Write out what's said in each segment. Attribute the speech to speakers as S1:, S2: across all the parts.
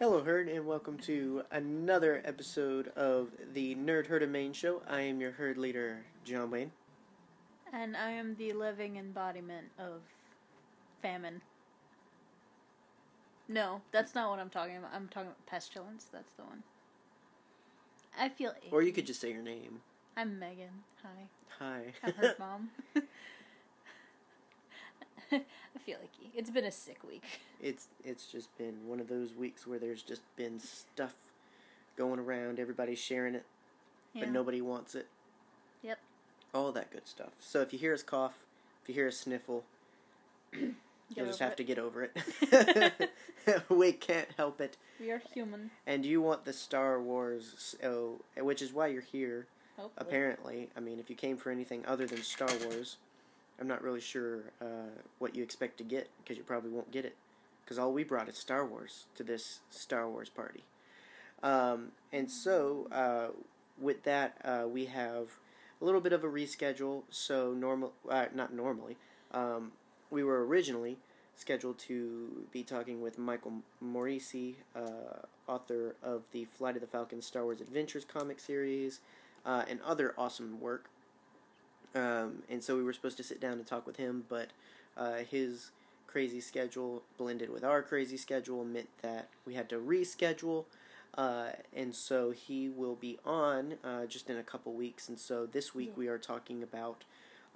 S1: Hello, Herd, and welcome to another episode of the Nerd Herd of Maine show. I am your herd leader, John Wayne.
S2: And I am the living embodiment of famine. No, that's not what I'm talking about. I'm talking about pestilence. That's the one. I feel.
S1: Or you could just say your name.
S2: I'm Megan. Hi.
S1: Hi.
S2: I'm her mom. I feel like it's been a sick week.
S1: It's it's just been one of those weeks where there's just been stuff going around. Everybody's sharing it,
S2: Yeah.
S1: but nobody wants it.
S2: Yep.
S1: All that good stuff. So if you hear us cough, if you hear us sniffle, you'll just have
S2: it.
S1: to get over it. we can't help it.
S2: We are human.
S1: And you want the Star Wars, so, which is why you're here.
S2: Hopefully.
S1: Apparently, I mean, if you came for anything other than Star Wars, I'm not really sure uh, what you expect to get because you probably won't get it. Because all we brought is Star Wars to this Star Wars party. Um, and so, uh, with that, uh, we have a little bit of a reschedule. So, normal, uh, not normally, um, we were originally scheduled to be talking with Michael Moreci, uh, author of the Flight of the Falcon Star Wars Adventures comic series, uh, and other awesome work. Um, and so we were supposed to sit down and talk with him, but uh, his crazy schedule blended with our crazy schedule meant that we had to reschedule. Uh, and so he will be on uh, just in a couple weeks. And so this week
S2: Yeah.
S1: we are talking about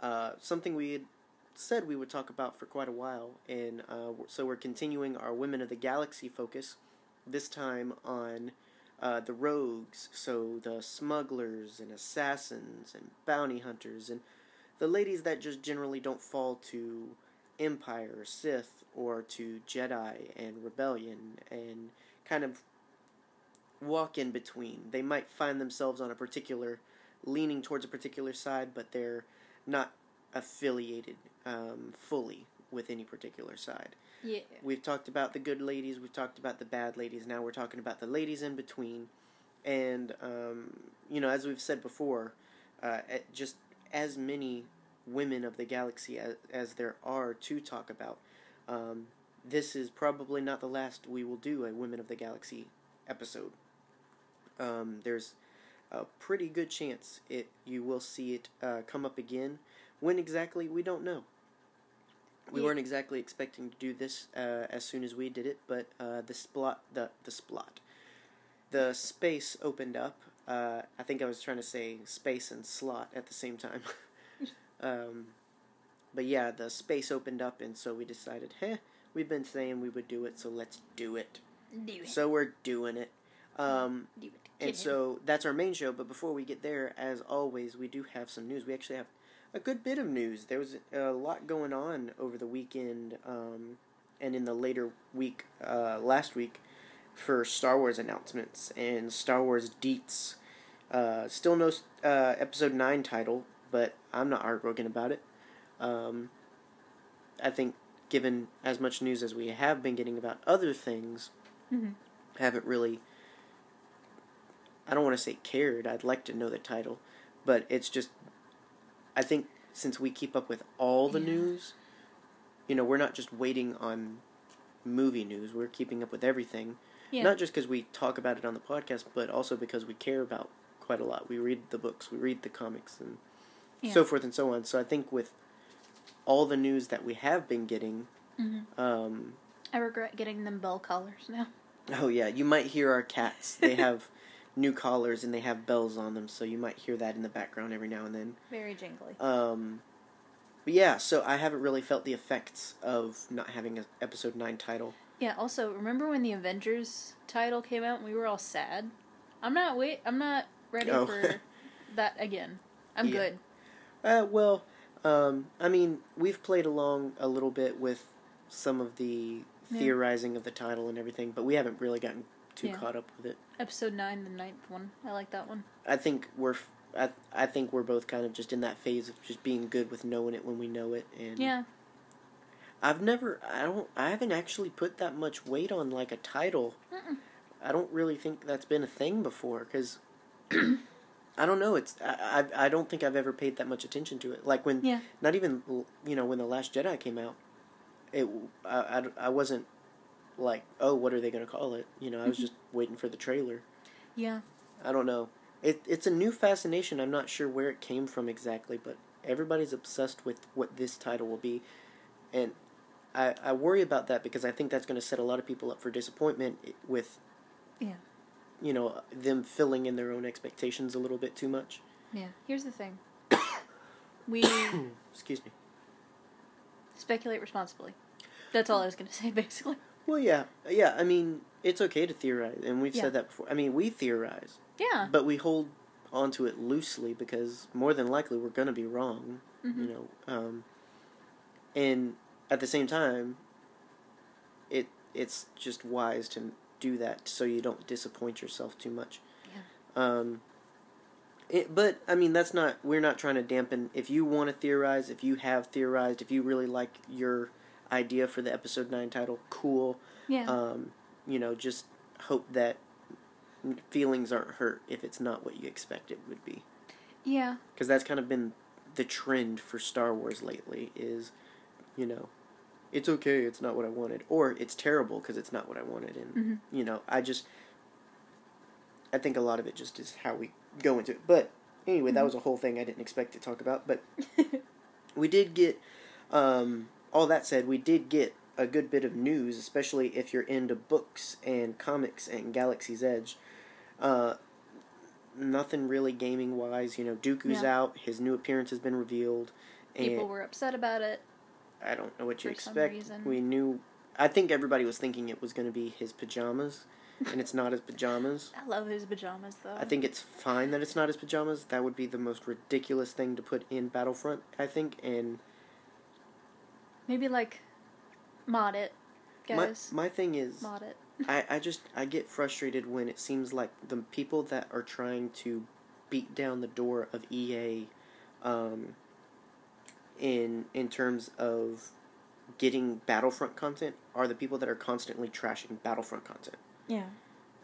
S1: uh, something we had said we would talk about for quite a while. And uh, so we're continuing our Women of the Galaxy focus, this time on uh, the rogues, so the smugglers and assassins and bounty hunters and the ladies that just generally don't fall to Empire or Sith or to Jedi and Rebellion and kind of walk in between. They might find themselves on a particular, leaning towards a particular side, but they're not affiliated um, fully with any particular side.
S2: Yeah.
S1: We've talked about the good ladies, we've talked about the bad ladies, now we're talking about the ladies in between. And, um, you know, as we've said before, uh, just as many women of the galaxy as, as there are to talk about. Um, this is probably not the last we will do a Women of the Galaxy episode. Um, there's a pretty good chance it you will see it uh, come up again. When exactly, we don't know. We
S2: Yeah.
S1: weren't exactly expecting to do this uh, as soon as we did it, but uh, the splot, the the splot, the space opened up. Uh, I think I was trying to say space and slot at the same time. um, but yeah, the space opened up, and so we decided, heh, we've been saying we would do it, so let's do it.
S2: Do it.
S1: So we're doing it. Um,
S2: Do it.
S1: and so that's our main show. But before we get there, as always, we do have some news. We actually have a good bit of news. There was a lot going on over the weekend um, and in the later week, uh, last week, for Star Wars announcements and Star Wars deets. Uh, still no uh, episode 9 title, but I'm not heartbroken about it. Um, I think, given as much news as we have been getting about other things,
S2: Mhm.
S1: haven't really I don't want to say cared. I'd like to know the title, but it's just I think since we keep up with all the
S2: Yeah.
S1: news, you know, we're not just waiting on movie news. We're keeping up with everything.
S2: Yeah.
S1: Not just because we talk about it on the podcast, but also because we care about quite a lot. We read the books, we read the comics, and
S2: Yeah.
S1: so forth and so on. So I think with all the news that we have been getting,
S2: Mhm.
S1: um,
S2: I regret getting them bell collars now.
S1: Oh yeah, you might hear our cats. They have new collars and they have bells on them, so you might hear that in the background every now and then.
S2: Very jingly.
S1: Um, but yeah, so I haven't really felt the effects of not having an episode nine title.
S2: Yeah. Also, remember when the Avengers title came out and we were all sad? I'm not wait. I'm not ready
S1: Oh.
S2: for that again. I'm
S1: Yeah.
S2: good.
S1: Uh, well, um, I mean, we've played along a little bit with some of the
S2: Yeah.
S1: theorizing of the title and everything, but we haven't really gotten too
S2: Yeah.
S1: caught up with it.
S2: Episode nine, the ninth one. I like that one.
S1: I think we're. I, I think we're both kind of just in that phase of just being good with knowing it when we know it, and
S2: Yeah.
S1: I've never, I don't, I haven't actually put that much weight on like a title.
S2: Mm-mm.
S1: I don't really think that's been a thing before because I don't know. It's I, I I don't think I've ever paid that much attention to it. Like when
S2: Yeah.
S1: not even you know when the Last Jedi came out, it I, I, I wasn't like, oh, what are they going to call it? You know, I was mm-hmm. just waiting for the trailer.
S2: Yeah.
S1: I don't know. It it's a new fascination. I'm not sure where it came from exactly, but everybody's obsessed with what this title will be, and I I worry about that because I think that's going to set a lot of people up for disappointment with,
S2: Yeah.
S1: you know, them filling in their own expectations a little bit too much.
S2: Yeah. Here's the thing. we
S1: Excuse me.
S2: speculate responsibly. That's all I was gonna say, basically.
S1: Well, yeah, yeah. I mean, it's okay to theorize, and we've
S2: Yeah.
S1: said that before. I mean, we theorize,
S2: Yeah.
S1: but we hold onto it loosely because more than likely we're going to be wrong.
S2: Mhm.
S1: You know, um, and at the same time, it it's just wise to do that so you don't disappoint yourself too much.
S2: Yeah.
S1: Um, it, but I mean, that's not. We're not trying to dampen. If you want to theorize, if you have theorized, if you really like your idea for the episode nine title, cool.
S2: Yeah.
S1: Um, you know, just hope that feelings aren't hurt if it's not what you expect it would be.
S2: yeah.
S1: Because that's kind of been the trend for Star Wars lately. Is you know, it's okay. It's not what I wanted, or it's terrible because it's not what I wanted. And
S2: Mhm.
S1: you know, I just, I think a lot of it just is how we go into it. But anyway, that
S2: Mhm.
S1: was a whole thing I didn't expect to talk about. But we did get, um, all that said, we did get a good bit of news, especially if you're into books and comics and Galaxy's Edge. Uh, nothing really gaming wise. You know, Dooku's
S2: Yeah.
S1: out. His new appearance has been revealed. And
S2: People were upset about it.
S1: I don't know what you expect. We knew. I think everybody was thinking it was going to be his pajamas, and it's not his pajamas.
S2: I love his pajamas though.
S1: I think it's fine that it's not his pajamas. That would be the most ridiculous thing to put in Battlefront, I think. And
S2: maybe like mod it,
S1: my
S2: guys.
S1: my thing is,
S2: mod it.
S1: I, I just I get frustrated when it seems like the people that are trying to beat down the door of EA, um, in in terms of getting Battlefront content are the people that are constantly trashing Battlefront content.
S2: Yeah.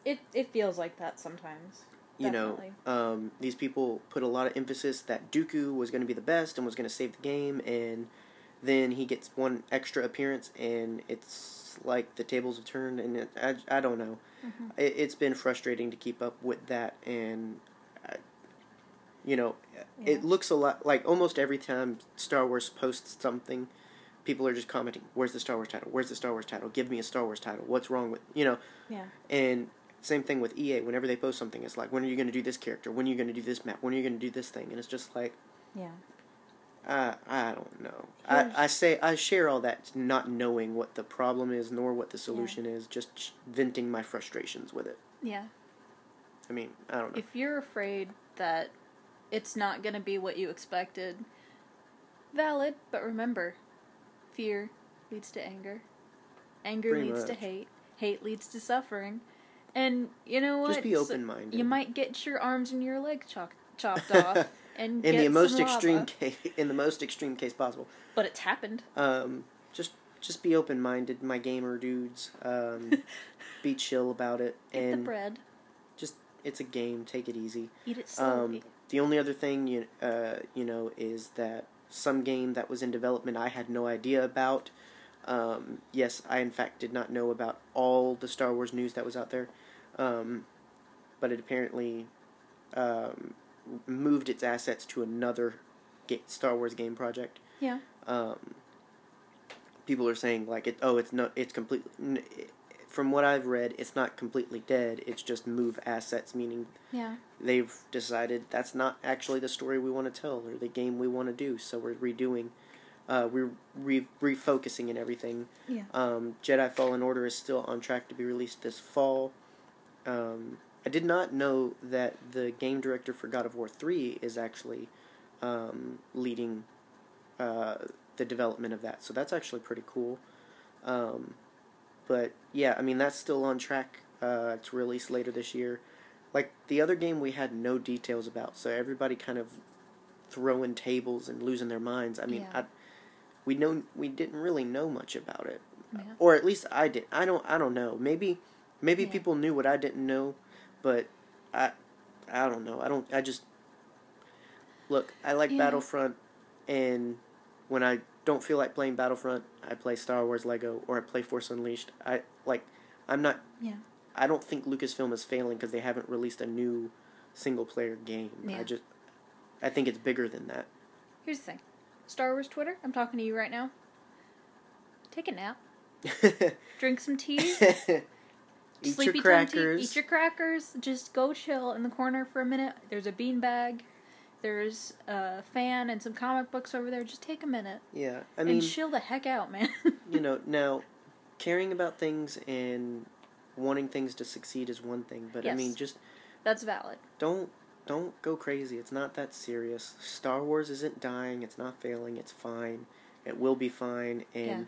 S2: It it feels like that sometimes.
S1: You
S2: Definitely.
S1: know, um, these people put a lot of emphasis that Dooku was going to be the best and was going to save the game, and then he gets one extra appearance, and it's like the tables have turned, and it, I, I don't know.
S2: Mhm.
S1: It, it's been frustrating to keep up with that, and I, you know,
S2: Yeah.
S1: it looks a lot like almost every time Star Wars posts something, people are just commenting, "Where's the Star Wars title? Where's the Star Wars title? Give me a Star Wars title. What's wrong with you know?"
S2: Yeah.
S1: And same thing with EA. Whenever they post something, it's like, "When are you going to do this character? When are you going to do this map? When are you going to do this thing?" And it's just like,
S2: Yeah.
S1: I I don't know. I, I say I share all that not knowing what the problem is nor what the solution is, just venting my frustrations with it.
S2: Yeah.
S1: I mean, I don't know.
S2: If you're afraid that it's not going to be what you expected, valid, but remember, fear leads to anger. Anger
S1: Pretty
S2: leads to hate. Hate leads to suffering. And you know what?
S1: just be open minded.
S2: you might get your arms and your legs chopped chopped off and
S1: in the most extreme case, in the most extreme case possible.
S2: But it's happened.
S1: Um, just just be open minded, my gamer dudes. Um, be chill about it,
S2: Get the
S1: and
S2: bread.
S1: just it's a game. Take it easy.
S2: Eat it slowly.
S1: Um, the only other thing you uh, you know is that some game that was in development I had no idea about. Um, yes, I in fact did not know about all the Star Wars news that was out there, um, but it apparently um, moved its assets to another Star Wars game project.
S2: yeah.
S1: Um, people are saying like it. Oh, it's not. It's completely. From what I've read, it's not completely dead. It's just move assets, meaning
S2: Yeah.
S1: they've decided that's not actually the story we want to tell or the game we want to do. So we're redoing, uh, we're re- refocusing and everything.
S2: Yeah.
S1: Um, Jedi Fallen Order is still on track to be released this fall. Um, I did not know that the game director for God of War three is actually um, leading uh, the development of that. So that's actually pretty cool. Um, but yeah, I mean that's still on track uh, to release later this year. Like the other game, we had no details about, so everybody kind of throwing tables and losing their minds. I mean,
S2: Yeah.
S1: I, we know we didn't really know much about it,
S2: Yeah.
S1: or at least I did. I don't. I don't know. Maybe maybe
S2: Yeah.
S1: people knew what I didn't know, but I I don't know. I don't. I just look. I like
S2: Yeah.
S1: Battlefront, and when I don't feel like playing Battlefront, I play Star Wars Lego or I play Force Unleashed. I like I'm not.
S2: Yeah.
S1: I don't think Lucasfilm is failing because they haven't released a new single player game.
S2: Yeah.
S1: I just I think it's bigger than that.
S2: Here's the thing Star Wars Twitter, I'm talking to you right now. Take a nap, drink some tea,
S1: Eat
S2: sleepy
S1: your
S2: time tea,
S1: crackers.
S2: eat your crackers, just go chill in the corner for a minute. There's a bean bag, there's a fan and some comic books over there. Just take a minute
S1: yeah, I mean,
S2: and chill the heck out, man.
S1: you know, now caring about things and wanting things to succeed is one thing, but I mean, just
S2: That's valid.
S1: don't don't go crazy. It's not that serious. Star Wars isn't dying. It's not failing. It's fine. It will be fine. And
S2: Yeah.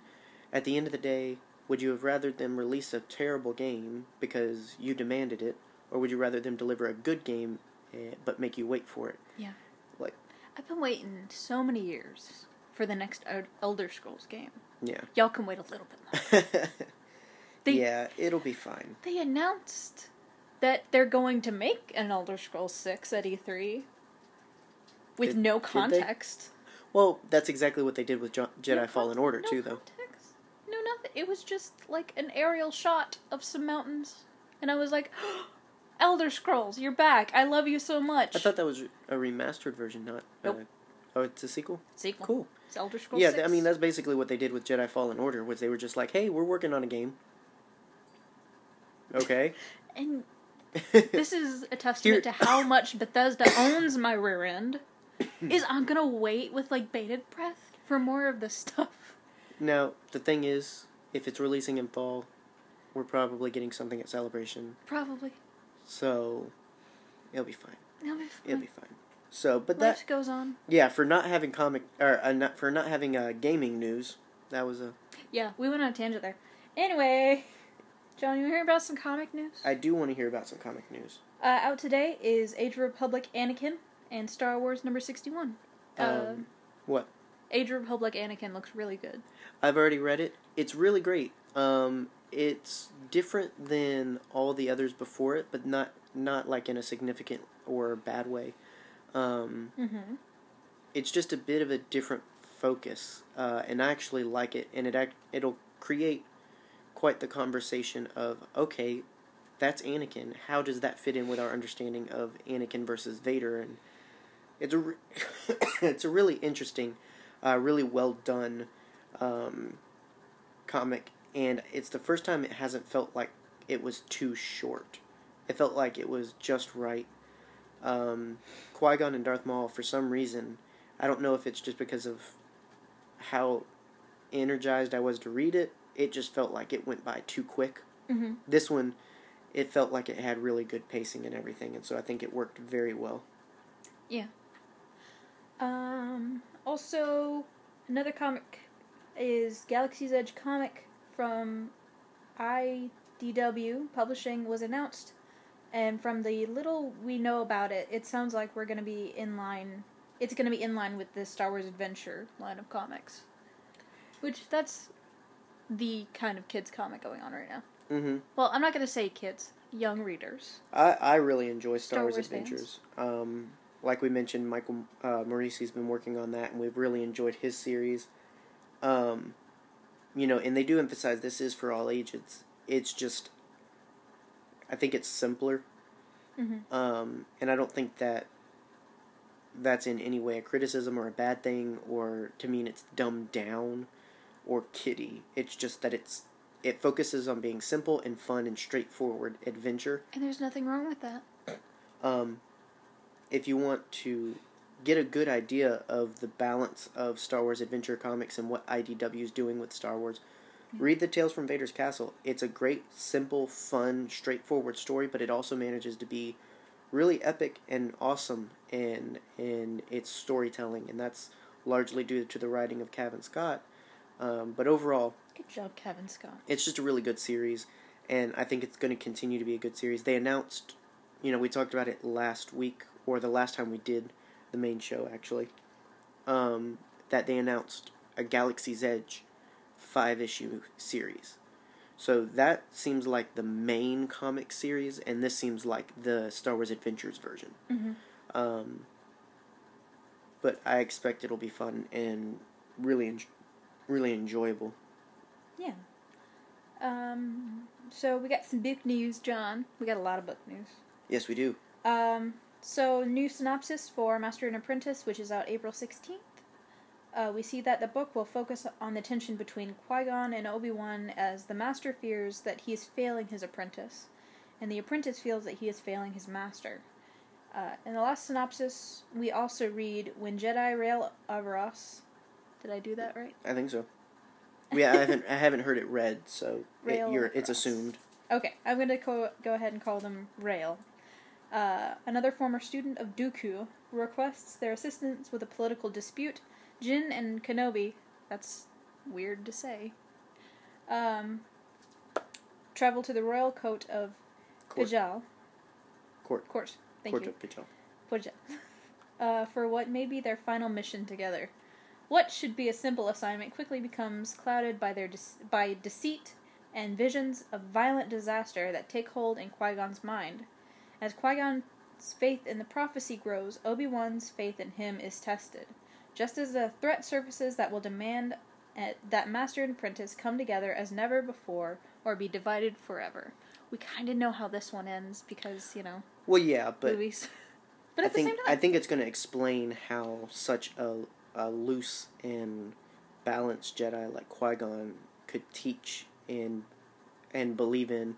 S1: at the end of the day, would you have rather them release a terrible game because you demanded it, or would you rather them deliver a good game eh, but make you wait for it?
S2: Yeah.
S1: Like,
S2: I've been waiting so many years for the next Elder Scrolls game.
S1: yeah.
S2: Y'all can wait a little bit longer. They-
S1: yeah, it'll be fine.
S2: They announced that they're going to make an Elder Scrolls 6 at E3 with
S1: Did-
S2: no context.
S1: Well, that's exactly what they did with Jo- Jedi
S2: No
S1: Fallen Order
S2: no
S1: too, though.
S2: Context. It was just like an aerial shot of some mountains, and I was like, "Elder Scrolls, you're back! I love you so much."
S1: I thought that was a remastered version, not.
S2: Nope.
S1: Uh, oh, it's a sequel.
S2: sequel.
S1: Cool.
S2: It's Elder Scrolls.
S1: Yeah,
S2: 6.
S1: th- I mean that's basically what they did with Jedi Fallen Order. Was they were just like, "Hey, we're working on a game." Okay.
S2: and this is a testament to how much Bethesda owns my rear end. Is I'm gonna wait with like bated breath for more of this stuff.
S1: now the thing is, if it's releasing in fall, we're probably getting something at Celebration,
S2: Probably.
S1: so it'll be fine.
S2: It'll be fine.
S1: It'll be fine. So, but
S2: Life
S1: that
S2: goes on.
S1: yeah, for not having comic or uh, not for not having uh, gaming news, that was a.
S2: Yeah, we went on a tangent there. Anyway, John, you want to hear about some comic news?
S1: I do want to hear about some comic news.
S2: Uh, out today is Age of Republic Anakin and Star Wars number 61. uh,
S1: Um, what?
S2: Age of Republic Anakin looks really good.
S1: I've already read it. It's really great. Um, it's different than all the others before it, but not not like in a significant or bad way. Um,
S2: Mm-hmm.
S1: it's just a bit of a different focus, uh, and I actually like it. And it act- it'll create quite the conversation of okay, that's Anakin. How does that fit in with our understanding of Anakin versus Vader? And it's a re- it's a really interesting, uh, really well done um, comic, and it's the first time it hasn't felt like it was too short. It felt like it was just right. Um, Qui Gon and Darth Maul, for some reason, I don't know if it's just because of how energized I was to read it. It just felt like it went by too quick.
S2: Mm-hmm.
S1: This one, it felt like it had really good pacing and everything, and so I think it worked very well. Yeah.
S2: Um, also, another comic is Galaxy's Edge comic from IDW Publishing was announced. And from the little we know about it, it sounds like we're going to be in line. It's going to be in line with the Star Wars Adventure line of comics. Which, that's the kind of kids comic going on right now.
S1: Mm-hmm.
S2: Well, I'm not going to say kids, young readers.
S1: I, I really enjoy Star,
S2: Star
S1: Wars,
S2: Wars.
S1: Adventures. Um, like we mentioned, Michael uh, Moreci's been working on that, and we've really enjoyed his series. Um, you know, and they do emphasize this is for all ages. It's just, I think it's simpler,
S2: Mm-hmm.
S1: um, and I don't think that that's in any way a criticism or a bad thing, or to mean it's dumbed down or kiddie. It's just that it's it focuses on being simple and fun and straightforward adventure.
S2: And there's nothing wrong with that.
S1: Um, if you want to get a good idea of the balance of Star Wars adventure comics and what IDW is doing with Star Wars, read the Tales from Vader's Castle. It's a great, simple, fun, straightforward story, but it also manages to be really epic and awesome in in its storytelling, and that's largely due to the writing of Cavan Scott. Um, but overall,
S2: Good job, Cavan Scott.
S1: it's just a really good series, and I think it's going to continue to be a good series. They announced, you know, we talked about it last week or the last time we did the main show actually, um, that they announced a Galaxy's Edge five issue series. So that seems like the main comic series, and this seems like the Star Wars Adventures version.
S2: Mm-hmm.
S1: Um, but I expect it'll be fun and really, en- really enjoyable.
S2: Yeah. Um, so we got some book news, John. We got a lot of book news.
S1: Yes, we do.
S2: Um, so new synopsis for Master and Apprentice, which is out April sixteenth. Uh, we see that the book will focus on the tension between Qui Gon and Obi Wan as the Master fears that he is failing his apprentice, and the apprentice feels that he is failing his master. Uh, in the last synopsis, we also read when Jedi Rael Averross. Did I do that right?
S1: I think so. Yeah, I haven't I haven't heard it read, so it, it's assumed.
S2: Okay, I'm going to co- go ahead and call them Rail. Uh, another former student of Dooku requests their assistance with a political dispute. Jinn and Kenobi, that's weird to say, um, travel to the royal court of
S1: Court.
S2: Pijal.
S1: Court.
S2: Court, thank
S1: Court
S2: you.
S1: of Pijal.
S2: Pijal. Uh, for what may be their final mission together. What should be a simple assignment quickly becomes clouded by their dece- by deceit and visions of violent disaster that take hold in Qui Gon's mind. As Qui Gon's faith in the prophecy grows, Obi Wan's faith in him is tested. Just as a threat surfaces that will demand uh, that master and apprentice come together as never before or be divided forever. We kind of know how this one ends because, you know,
S1: Well, yeah, but
S2: movies. But
S1: I
S2: at
S1: think
S2: the same time I
S1: think it's going to explain how such a, a loose and balanced Jedi like Qui Gon could teach and and believe in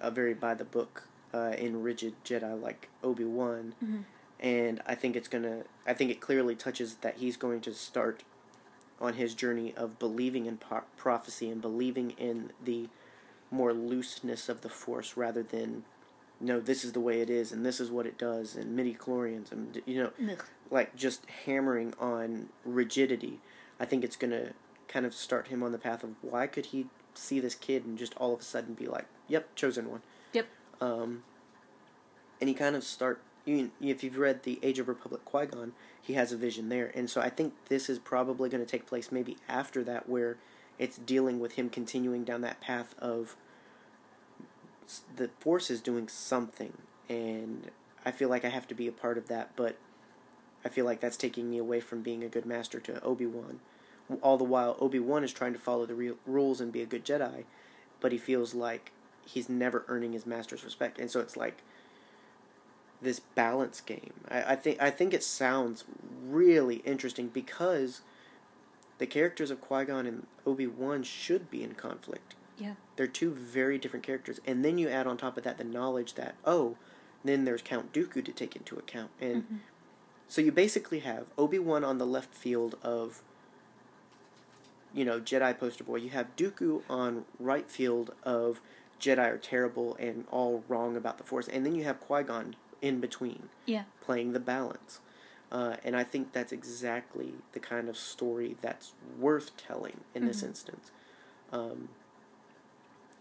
S1: a very by the book uh, and rigid Jedi like Obi Wan,
S2: Mhm.
S1: and I think it's gonna. I think it clearly touches that he's going to start on his journey of believing in po- prophecy and believing in the more looseness of the Force rather than no, this is the way it is, and this is what it does, and midi chlorians, and you know,
S2: Ugh.
S1: like just hammering on rigidity. I think it's gonna kind of start him on the path of why could he see this kid and just all of a sudden be like, "Yep, chosen one." Um, and he kind of start. You, if you've read the Age of Republic Qui Gon, he has a vision there, and so I think this is probably going to take place maybe after that, where it's dealing with him continuing down that path of the Force is doing something, and I feel like I have to be a part of that, but I feel like that's taking me away from being a good master to Obi Wan. All the while, Obi Wan is trying to follow the real rules and be a good Jedi, but he feels like he's never earning his master's respect, and so it's like this balance game. I, I think I think it sounds really interesting because the characters of Qui Gon and Obi Wan should be in conflict.
S2: Yeah.
S1: They're two very different characters, and then you add on top of that the knowledge that oh, then there's Count Dooku to take into account, and
S2: Mhm.
S1: so you basically have Obi Wan on the left field of you know Jedi poster boy. You have Dooku on right field of Jedi are terrible and all wrong about the Force, and then you have Qui Gon in between
S2: Yeah.
S1: playing the balance. Uh, and I think that's exactly the kind of story that's worth telling in this
S2: Mhm.
S1: instance. Um,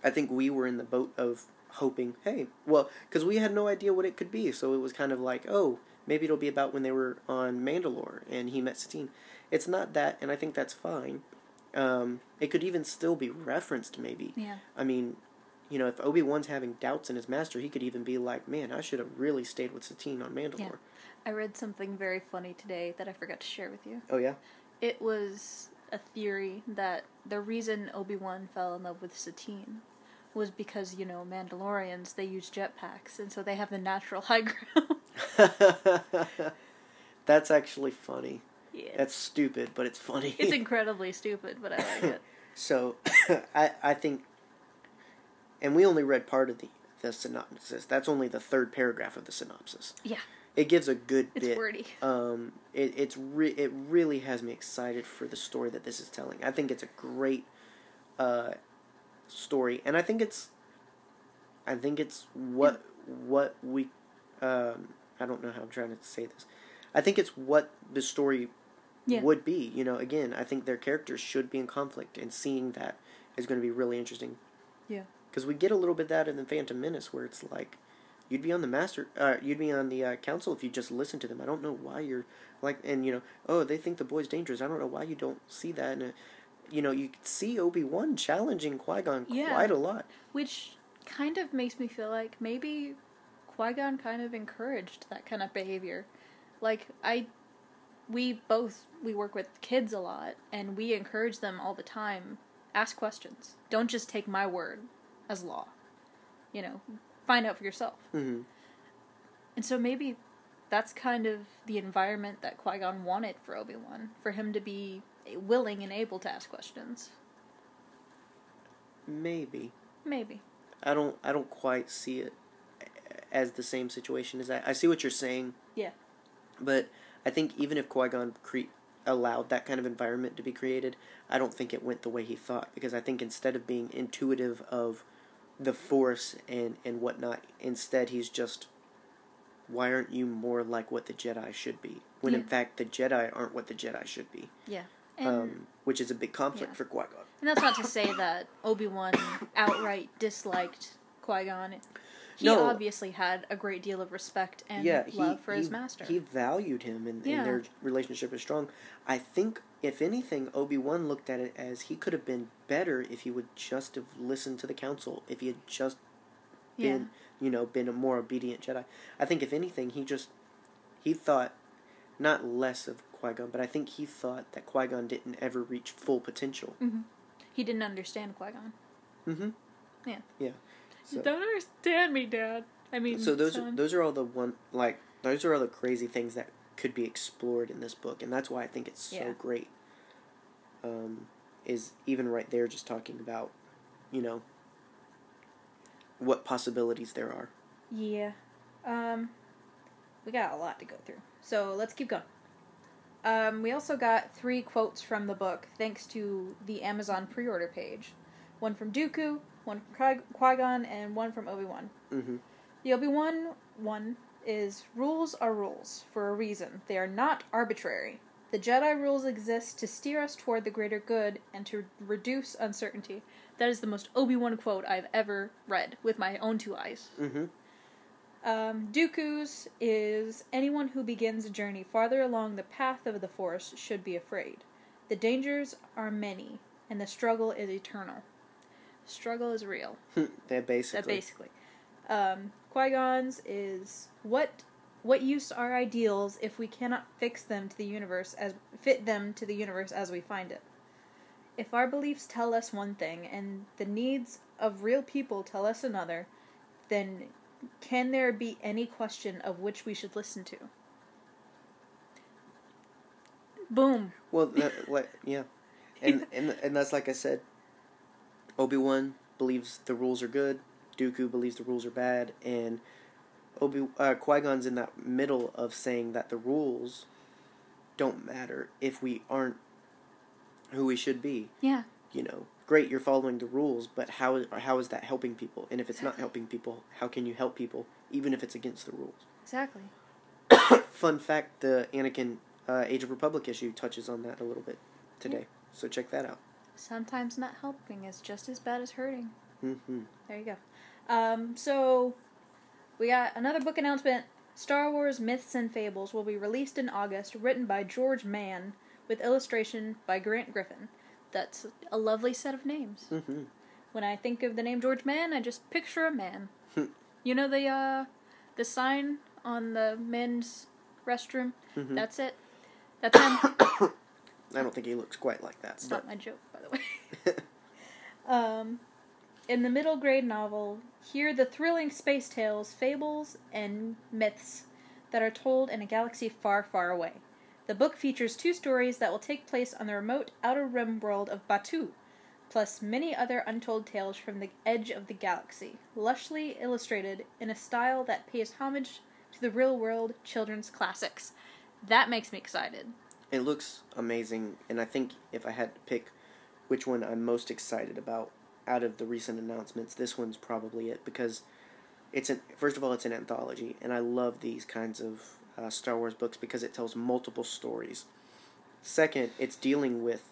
S1: I think we were in the boat of hoping, hey, well, because we had no idea what it could be, so it was kind of like, oh, maybe it'll be about when they were on Mandalore and he met Satine. It's not that, and I think that's fine. Um, it could even still be referenced, maybe.
S2: Yeah.
S1: I mean, you know, if Obi Wan's having doubts in his master, he could even be like, "Man, I should have really stayed with Satine on Mandalore."
S2: Yeah. I read something very funny today that I forgot to share with you.
S1: Oh yeah,
S2: It was a theory that the reason Obi Wan fell in love with Satine was because you know Mandalorians they use jetpacks and so they have the natural high ground.
S1: that's actually funny.
S2: yeah,
S1: That's stupid, but it's funny.
S2: it's incredibly stupid, but I like it.
S1: so, I I think, and we only read part of the the synopsis. That's only the third paragraph of the synopsis.
S2: Yeah,
S1: It gives a good
S2: it's
S1: bit.
S2: wordy.
S1: Um, it it's re- it really has me excited for the story that this is telling. I think it's a great uh, story, and I think it's, I think it's what what we, um, I don't know how I'm trying to say this. I think it's what the story
S2: Yeah.
S1: would be. You know, again, I think their characters should be in conflict, and seeing that is going to be really interesting.
S2: Yeah.
S1: Because we get a little bit of that in the Phantom Menace, where it's like, you'd be on the master, uh, you'd be on the uh, council if you just listened to them. I don't know why you're like, and you know, oh, they think the boy's dangerous. I don't know why you don't see that. And you know, you could see Obi Wan challenging Qui Gon
S2: Yeah.
S1: quite a lot.
S2: Which kind of makes me feel like maybe Qui Gon kind of encouraged that kind of behavior. Like I, we both we work with kids a lot, and we encourage them all the time Ask questions. Don't just take my word as law. You know, find out for yourself.
S1: hmm
S2: And so maybe that's kind of the environment that Qui Gon wanted for Obi Wan, for him to be willing and able to ask questions.
S1: Maybe.
S2: Maybe.
S1: I don't. I don't quite see it as the same situation as that. I see what you're saying.
S2: Yeah.
S1: But I think even if Qui Gon cre- allowed that kind of environment to be created, I don't think it went the way he thought. Because I think instead of being intuitive of the Force and and whatnot, instead he's just, why aren't you more like what the Jedi should be? When in fact the Jedi aren't what the Jedi should be.
S2: Yeah. And,
S1: Um, which is a big conflict
S2: yeah.
S1: for Qui Gon.
S2: and that's not to say that Obi Wan outright disliked Qui Gon. He
S1: No.
S2: obviously had a great deal of respect and
S1: yeah, he,
S2: love for his
S1: he-
S2: master.
S1: He valued him, and,
S2: Yeah.
S1: and their relationship is strong. I think, if anything, Obi Wan looked at it as he could have been better if he would just have listened to the council. If he had just
S2: yeah.
S1: been, you know, been a more obedient Jedi. I think, if anything, he just he thought not less of Qui Gon, but I think he thought that Qui Gon didn't ever reach full potential.
S2: hmm He didn't understand Qui Gon.
S1: Mm-hmm.
S2: Yeah.
S1: Yeah. So,
S2: You don't understand me, Dad. I mean,
S1: so those
S2: son.
S1: those are all the one like those are all the crazy things that could be explored in this book, and that's why I think it's so
S2: Yeah.
S1: great. Um, is even right there just talking about, you know, what possibilities there are.
S2: Yeah. Um, we got a lot to go through. So let's keep going. Um, we also got three quotes from the book thanks to the Amazon pre order page one from Dooku, one from Qui Gon, and one from Obi Wan.
S1: Mm-hmm.
S2: The Obi Wan one is Rules are rules for a reason, they are not arbitrary. The Jedi rules exist to steer us toward the greater good and to reduce uncertainty. That is the most Obi Wan quote I've ever read with my own two eyes.
S1: Mm-hmm.
S2: Um, Dooku's is anyone who begins a journey farther along the path of the Force should be afraid. The dangers are many, and the struggle is eternal. Struggle is real.
S1: that basically.
S2: That basically. Um, Qui Gon's is what what use are ideals if we cannot fix them to the universe as fit them to the universe as we find it? If our beliefs tell us one thing and the needs of real people tell us another, then can there be any question of which we should listen to? Boom.
S1: Well, that? Yeah, and and and that's like I said. Obi Wan believes the rules are good. Dooku believes the rules are bad, and Obi uh, Qui Gon's in that middle of saying that the rules don't matter if we aren't who we should be.
S2: Yeah.
S1: You know, great, you're following the rules, but how how is that helping people? And if it's not helping people, how can you help people, even if it's against the rules?
S2: Exactly.
S1: Fun fact: the Anakin uh, Age of Republic issue touches on that a little bit today, so check that out.
S2: Sometimes not helping is just as bad as hurting.
S1: hmm
S2: There you go. Um, so we got another book announcement. Star Wars Myths and Fables will be released in August, written by George Mann, with illustration by Grant Griffin. That's a lovely set of names.
S1: hmm
S2: When I think of the name George Mann, I just picture a man. you know the uh, the sign on the men's restroom.
S1: Mhm.
S2: That's it. That's him.
S1: I don't think he looks quite like that.
S2: It's
S1: but
S2: not my joke, by the way. Um, in the middle grade novel, hear the thrilling space tales, fables, and myths that are told in a galaxy far, far away. The book features two stories that will take place on the remote outer rim world of Batuu, plus many other untold tales from the edge of the galaxy, lushly illustrated in a style that pays homage to the real world children's classics. That makes me excited.
S1: it looks amazing, and I think if I had to pick which one I'm most excited about out of the recent announcements, this one's probably it because it's an first of all it's an anthology, and I love these kinds of uh, Star Wars books because it tells multiple stories. Second, it's dealing with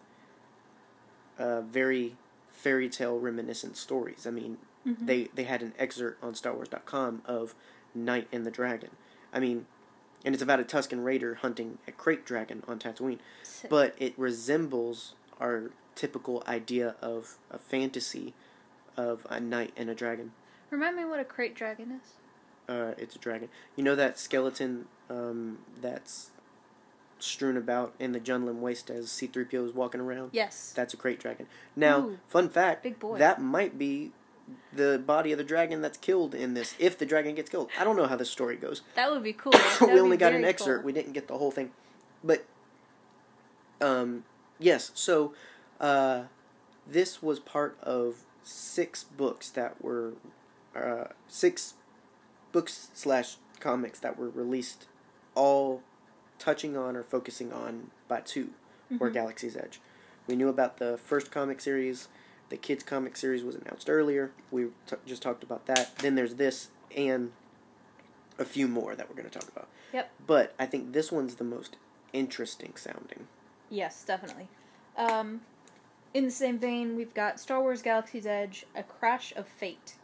S1: uh, very fairy tale reminiscent stories. I mean,
S2: Mhm.
S1: they they had an excerpt on StarWars.com of Knight and the Dragon. I mean, and it's about a Tusken Raider hunting a krayt dragon on Tatooine,
S2: Sick.
S1: but it resembles our typical idea of a fantasy of a knight and a dragon.
S2: Remind me what a krayt dragon is.
S1: Uh, it's a dragon. You know that skeleton um, that's strewn about in the Jundland Waste as C3PO is walking around.
S2: Yes.
S1: That's a krayt dragon. Now,
S2: Ooh,
S1: fun fact,
S2: big boy.
S1: that might be the body of the dragon that's killed in this, if the dragon gets killed. I don't know how the story goes.
S2: That would be cool.
S1: We only got an excerpt.
S2: cool.
S1: We didn't get the whole thing. But, um, yes, so, uh, this was part of six books that were, uh, six books slash comics that were released, all touching on or focusing on Batuu or
S2: Mhm.
S1: Galaxy's Edge. We knew about the first comic series. The kids comic series was announced earlier. We t- just talked about that. Then there's this and a few more that we're going to talk about.
S2: Yep.
S1: But I think this one's the most interesting sounding.
S2: Yes, definitely. Um, in the same vein, we've got Star Wars Galaxy's Edge, A Crash of Fate.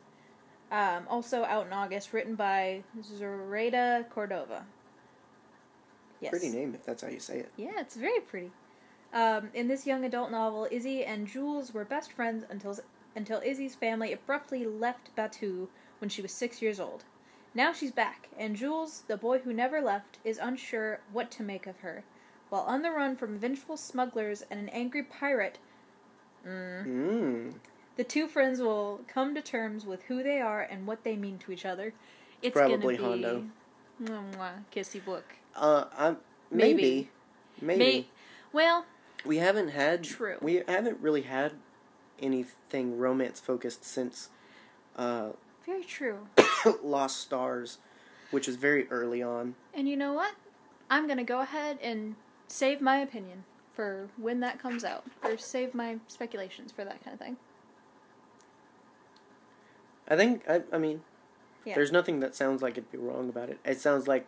S2: Um, also out in August, written by Zoraida Cordova. Yes.
S1: Pretty name if that's how you say it.
S2: Yeah, it's very pretty. Um, in this young adult novel, Izzy and Jules were best friends until until Izzy's family abruptly left Batuu when she was six years old. Now she's back, and Jules, the boy who never left, is unsure what to make of her. While on the run from vengeful smugglers and an angry pirate, mm,
S1: Mm.
S2: the two friends will come to terms with who they are and what they mean to each other. It's
S1: Probably
S2: gonna be
S1: Hondo.
S2: Mwah, kissy book.
S1: Uh, I'm,
S2: Maybe.
S1: maybe. Maybe.
S2: May- well,
S1: We haven't had.
S2: True.
S1: We haven't really had anything romance focused since uh,
S2: very true.
S1: Lost Stars, which was very early on.
S2: And you know what? I'm gonna go ahead and save my opinion for when that comes out, or save my speculations for that kind of thing.
S1: I think. I, I mean,
S2: Yeah.
S1: there's nothing that sounds like it'd be wrong about it. It sounds like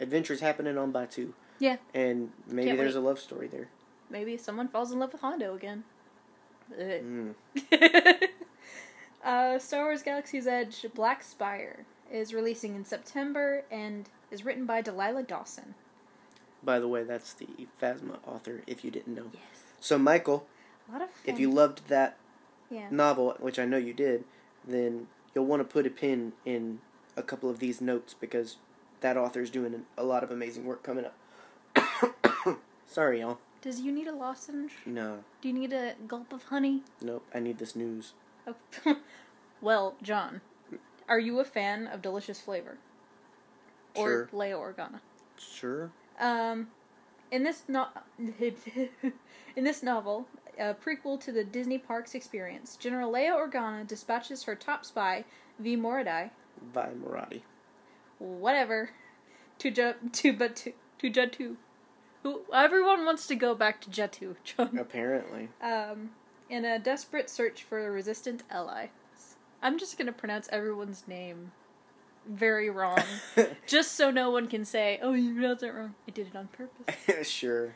S1: adventures happening on Batuu.
S2: Yeah.
S1: And maybe
S2: Can't
S1: there's
S2: wait.
S1: a love story there.
S2: Maybe someone falls in love with Hondo again.
S1: Mm.
S2: uh, Star Wars Galaxy's Edge Black Spire is releasing in September and is written by Delilah Dawson.
S1: By the way, that's the Phasma author. If you didn't know.
S2: Yes.
S1: So Michael,
S2: A lot of
S1: if you loved that
S2: yeah.
S1: novel, which I know you did, then you'll want to put a pin in a couple of these notes because that author is doing a lot of amazing work coming up. Sorry, y'all.
S2: Does you need a lozenge?
S1: No,
S2: Do you need a gulp of honey?
S1: nope. I need this news.
S2: Oh. well, John, are you a fan of delicious flavor? Or
S1: Sure.
S2: Leia Organa?
S1: Sure.
S2: Um, in this no- in this novel, a prequel to the Disney Parks experience, General Leia Organa dispatches her top spy, Vi Moradi.
S1: By Marathi.
S2: whatever, to J- to Batuu, to Jatu. Who everyone wants to go back to Jatu, John.
S1: Apparently.
S2: Um, in a desperate search for a resistant ally. I'm just gonna pronounce everyone's name very wrong, just so no one can say, "Oh, you pronounced it wrong." I did it on purpose.
S1: sure.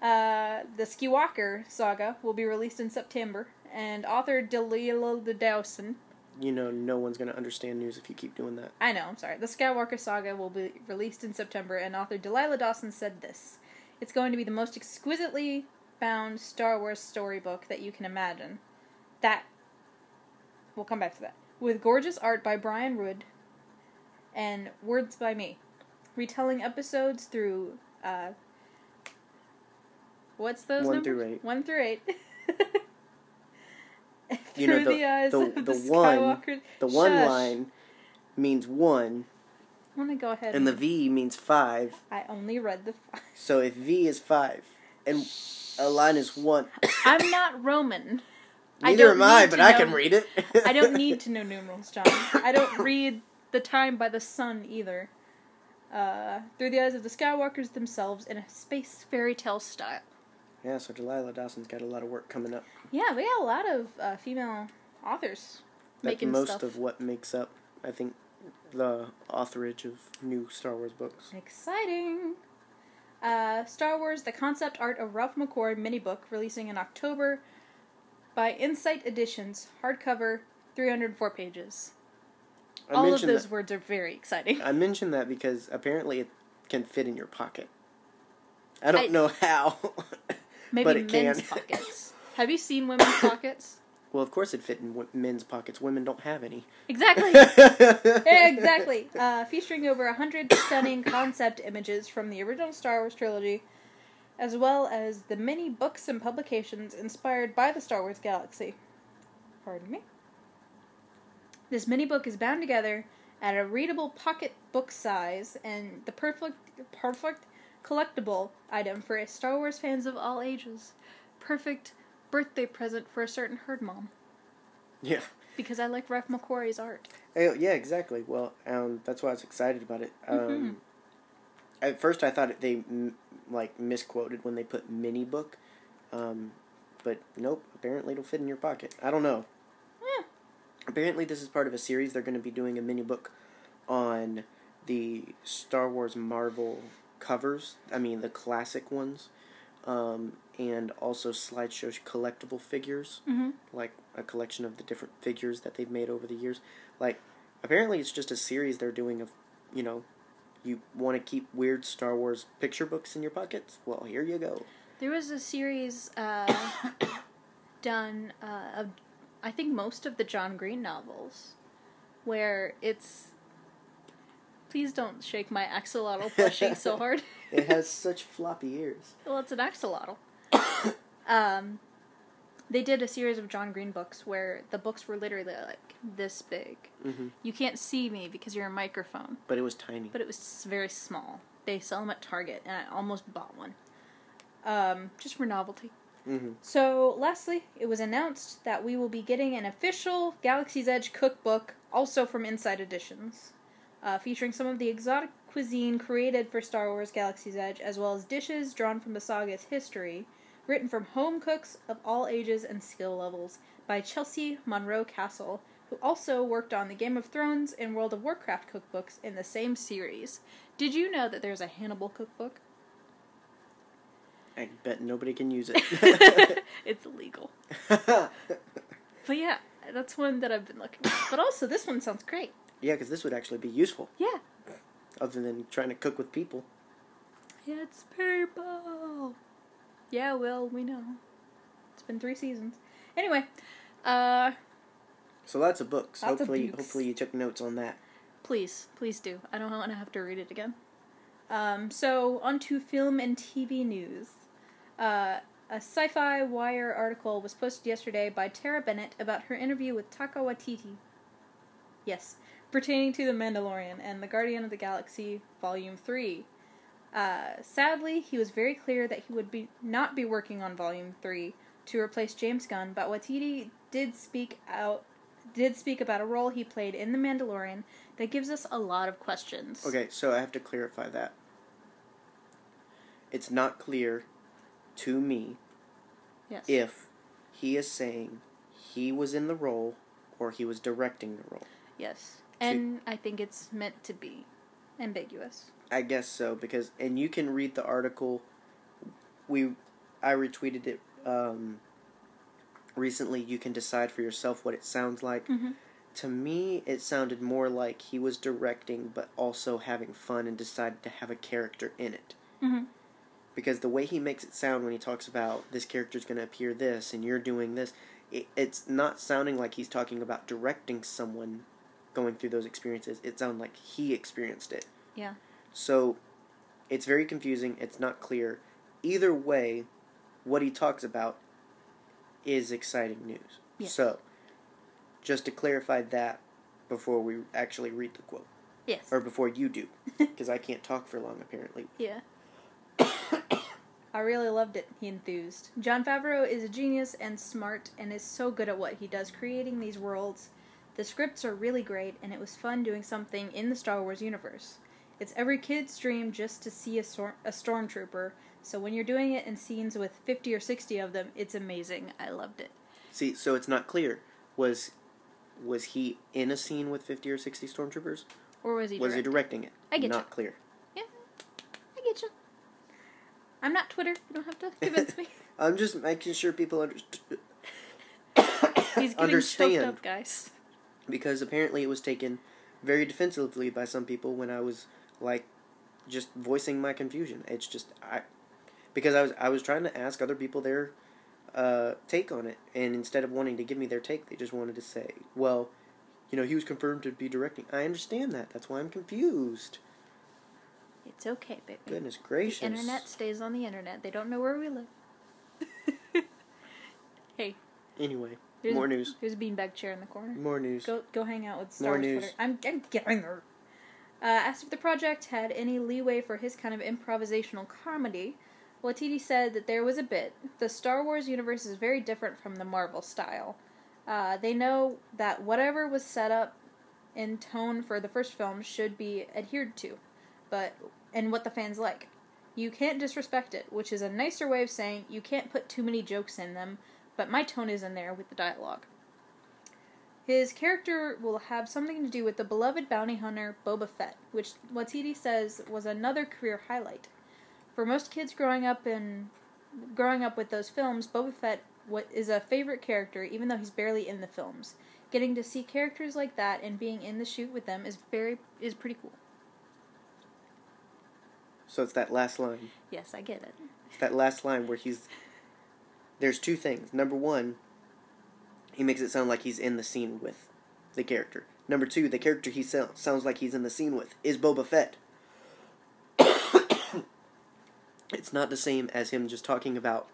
S2: Uh, the Skywalker saga will be released in September, and author Delilah Dawson.
S1: You know, no one's gonna understand news if you keep doing that.
S2: I know, I'm sorry. The Skywalker saga will be released in September, and author Delilah Dawson said this: "It's going to be the most exquisitely bound Star Wars storybook that you can imagine. That we'll come back to that with gorgeous art by Brian Rood and words by me, retelling episodes through uh, what's those
S1: One
S2: numbers?
S1: through eight.
S2: One through eight.
S1: You know,
S2: Through
S1: the-
S2: eyes
S1: the-
S2: of
S1: the
S2: the
S1: one-
S2: Skywalker.
S1: The one
S2: Shush.
S1: line means one,
S2: I'm gonna go ahead.
S1: and the V means five.
S2: I only read the. Five.
S1: So if V is five, and a line is one,
S2: I'm not Roman.
S1: Neither
S2: don't
S1: am I, but
S2: to
S1: I can read it.
S2: I don't need to know numerals, John. I don't read the time by the sun either. Uh, through the eyes of the Skywalkers themselves in a space fairy tale style.
S1: Yeah, so Delilah Dawson's got a lot of work coming up.
S2: Yeah, we got a lot of uh, female authors
S1: That's
S2: making
S1: most
S2: stuff.
S1: of what makes up, I think, the authorage of new Star Wars books.
S2: Exciting. Uh, Star Wars: The Concept Art of Ralph McQuarrie mini book releasing in October by Insight Editions, hardcover, 304 pages.
S1: I
S2: All of those
S1: that,
S2: words are very exciting.
S1: I mentioned that because apparently it can fit in your pocket. I don't
S2: I-
S1: know how.
S2: Maybe
S1: but it
S2: men's pockets. Have you seen women's pockets?
S1: Well, of course it fit in w- men's pockets. Women don't have any.
S2: Exactly. exactly. Uh, featuring over a hundred stunning concept images from the original Star Wars trilogy, as well as the many books and publications inspired by the Star Wars galaxy. Pardon me. This mini book is bound together at a readable pocket book size and the perfect perfect collectible item for Star Wars fans of all ages. Perfect birthday present for a certain herd mom
S1: Yeah.
S2: because I like Ralph McQuarrie's art.
S1: Eh, Yeah, exactly. Well, um, that's why I was excited about it. Um,
S2: Mhm.
S1: At first, I thought they m- like misquoted when they put mini book, um, but nope. Apparently, it'll fit in your pocket. I don't know. Apparently, this is part of a series. They're going to be doing a mini book on the Star Wars Marvel covers. I mean, the classic ones, um, and also slideshow collectible figures
S2: Mm-hmm.
S1: like a collection of the different figures that they've made over the years. Like, apparently, it's just a series they're doing of, you know, you want to keep weird Star Wars picture books in your pockets? Well, here you go.
S2: There was a series uh, done uh, of, I think, most of the John Green novels, where it's. Please don't shake my axolotl plushie so hard.
S1: It has such floppy ears.
S2: well, it's an axolotl. um, they did a series of John Green books where the books were literally like this big.
S1: hmm
S2: You can't see me because you're a microphone,
S1: But it was tiny.
S2: but it was very small. They sell them at Target, and I almost bought one. Um, just for novelty.
S1: Hmm
S2: So, lastly, it was announced that we will be getting an official Galaxy's Edge cookbook, also from Insight Editions, uh, featuring some of the exotic cuisine created for Star Wars Galaxy's Edge, as well as dishes drawn from the saga's history, written from home cooks of all ages and skill levels by Chelsea Monroe-Cassel, who also worked on the Game of Thrones and World of Warcraft cookbooks in the same series. Did you know that there's a Hannibal cookbook?
S1: I bet nobody can use it.
S2: it's illegal. But yeah, that's one that I've been looking at. But also, this one sounds great.
S1: yeah, because this would actually be useful,
S2: Yeah.
S1: other than trying to cook with people.
S2: It's purple. Yeah, well, we know. It's been three seasons. Anyway, uh,
S1: So lots of books.
S2: Lots of
S1: hopefully,
S2: books.
S1: hopefully you took notes on that.
S2: please, please do. I don't want to have to read it again. Um, so, on to film and TV news. Uh, a Sci Fi Wire article was posted yesterday by Tara Bennett about her interview with Taika Waititi. Yes, pertaining to The Mandalorian and The Guardian of the Galaxy Volume 3. Uh, sadly, he was very clear that he would be not be working on Volume 3 to replace James Gunn, but Waititi did speak out did speak about a role he played in The Mandalorian that gives us a lot of questions.
S1: Okay, so I have to clarify that. It's not clear to me
S2: Yes.
S1: if he is saying he was in the role or he was directing the role.
S2: Yes. And I think it's meant to be ambiguous.
S1: I guess so because and you can read the article we I retweeted it um recently you can decide for yourself what it sounds like.
S2: Mm-hmm.
S1: To me it sounded more like he was directing but also having fun and decided to have a character in it.
S2: Mm-hmm.
S1: Because the way he makes it sound when he talks about this character's going to appear this and you're doing this it, it's not sounding like he's talking about directing someone going through those experiences it sounds like he experienced it
S2: Yeah.
S1: so it's very confusing it's not clear either way what he talks about is exciting news
S2: Yes.
S1: so just to clarify that before we actually read the quote
S2: Yes.
S1: or before you do because i can't talk for long apparently
S2: Yeah. I really loved it, he enthused. Jon Favreau is a genius and smart and is so good at what he does creating these worlds. The scripts are really great and it was fun doing something in the Star Wars universe. It's every kid's dream just to see a, stor- a stormtrooper, so when you're doing it in scenes with 50 or 60 of them, it's amazing. I loved it.
S1: See, so it's not clear. Was was he in a scene with fifty or sixty stormtroopers?
S2: Or was he
S1: was he
S2: directing?
S1: it?
S2: I get
S1: not clear.
S2: Yeah, I get you. I'm not Twitter. You don't have to convince me.
S1: I'm just making sure people understand
S2: He's getting
S1: Understand.
S2: choked up, guys.
S1: because apparently it was taken very defensively by some people when I was like just voicing my confusion. It's just I because I was I was trying to ask other people their uh, take on it, and instead of wanting to give me their take, they just wanted to say, "Well, you know, he was confirmed to be directing." I understand that. That's why I'm confused.
S2: It's okay, baby.
S1: Goodness gracious!
S2: The internet stays on the internet. They don't know where we live. hey,
S1: Anyway,
S2: there's,
S1: more news.
S2: There's a beanbag chair in the corner.
S1: More news.
S2: Go go hang out with Star
S1: More
S2: Wars
S1: news.
S2: Twitter. I'm, I'm getting her. Uh, asked if the project had any leeway for his kind of improvisational comedy, Waititi said that there was a bit. The Star Wars universe is very different from the Marvel style. Uh, they know that whatever was set up in tone for the first film should be adhered to, but and what the fans like. You can't disrespect it, which is a nicer way of saying you can't put too many jokes in them, but my tone is in there with the dialogue. His character will have something to do with the beloved bounty hunter Boba Fett, which Waititi says was another career highlight. For most kids growing up in growing up with those films, Boba Fett is a favorite character even though he's barely in the films. Getting to see characters like that and being in the shoot with them is very is pretty cool.
S1: So it's that last line.
S2: Yes, I get it.
S1: It's that last line where he's. There's two things. Number one, he makes it sound like he's in the scene with the character. Number two, the character he so- sounds like he's in the scene with is Boba Fett. it's not the same as him just talking about.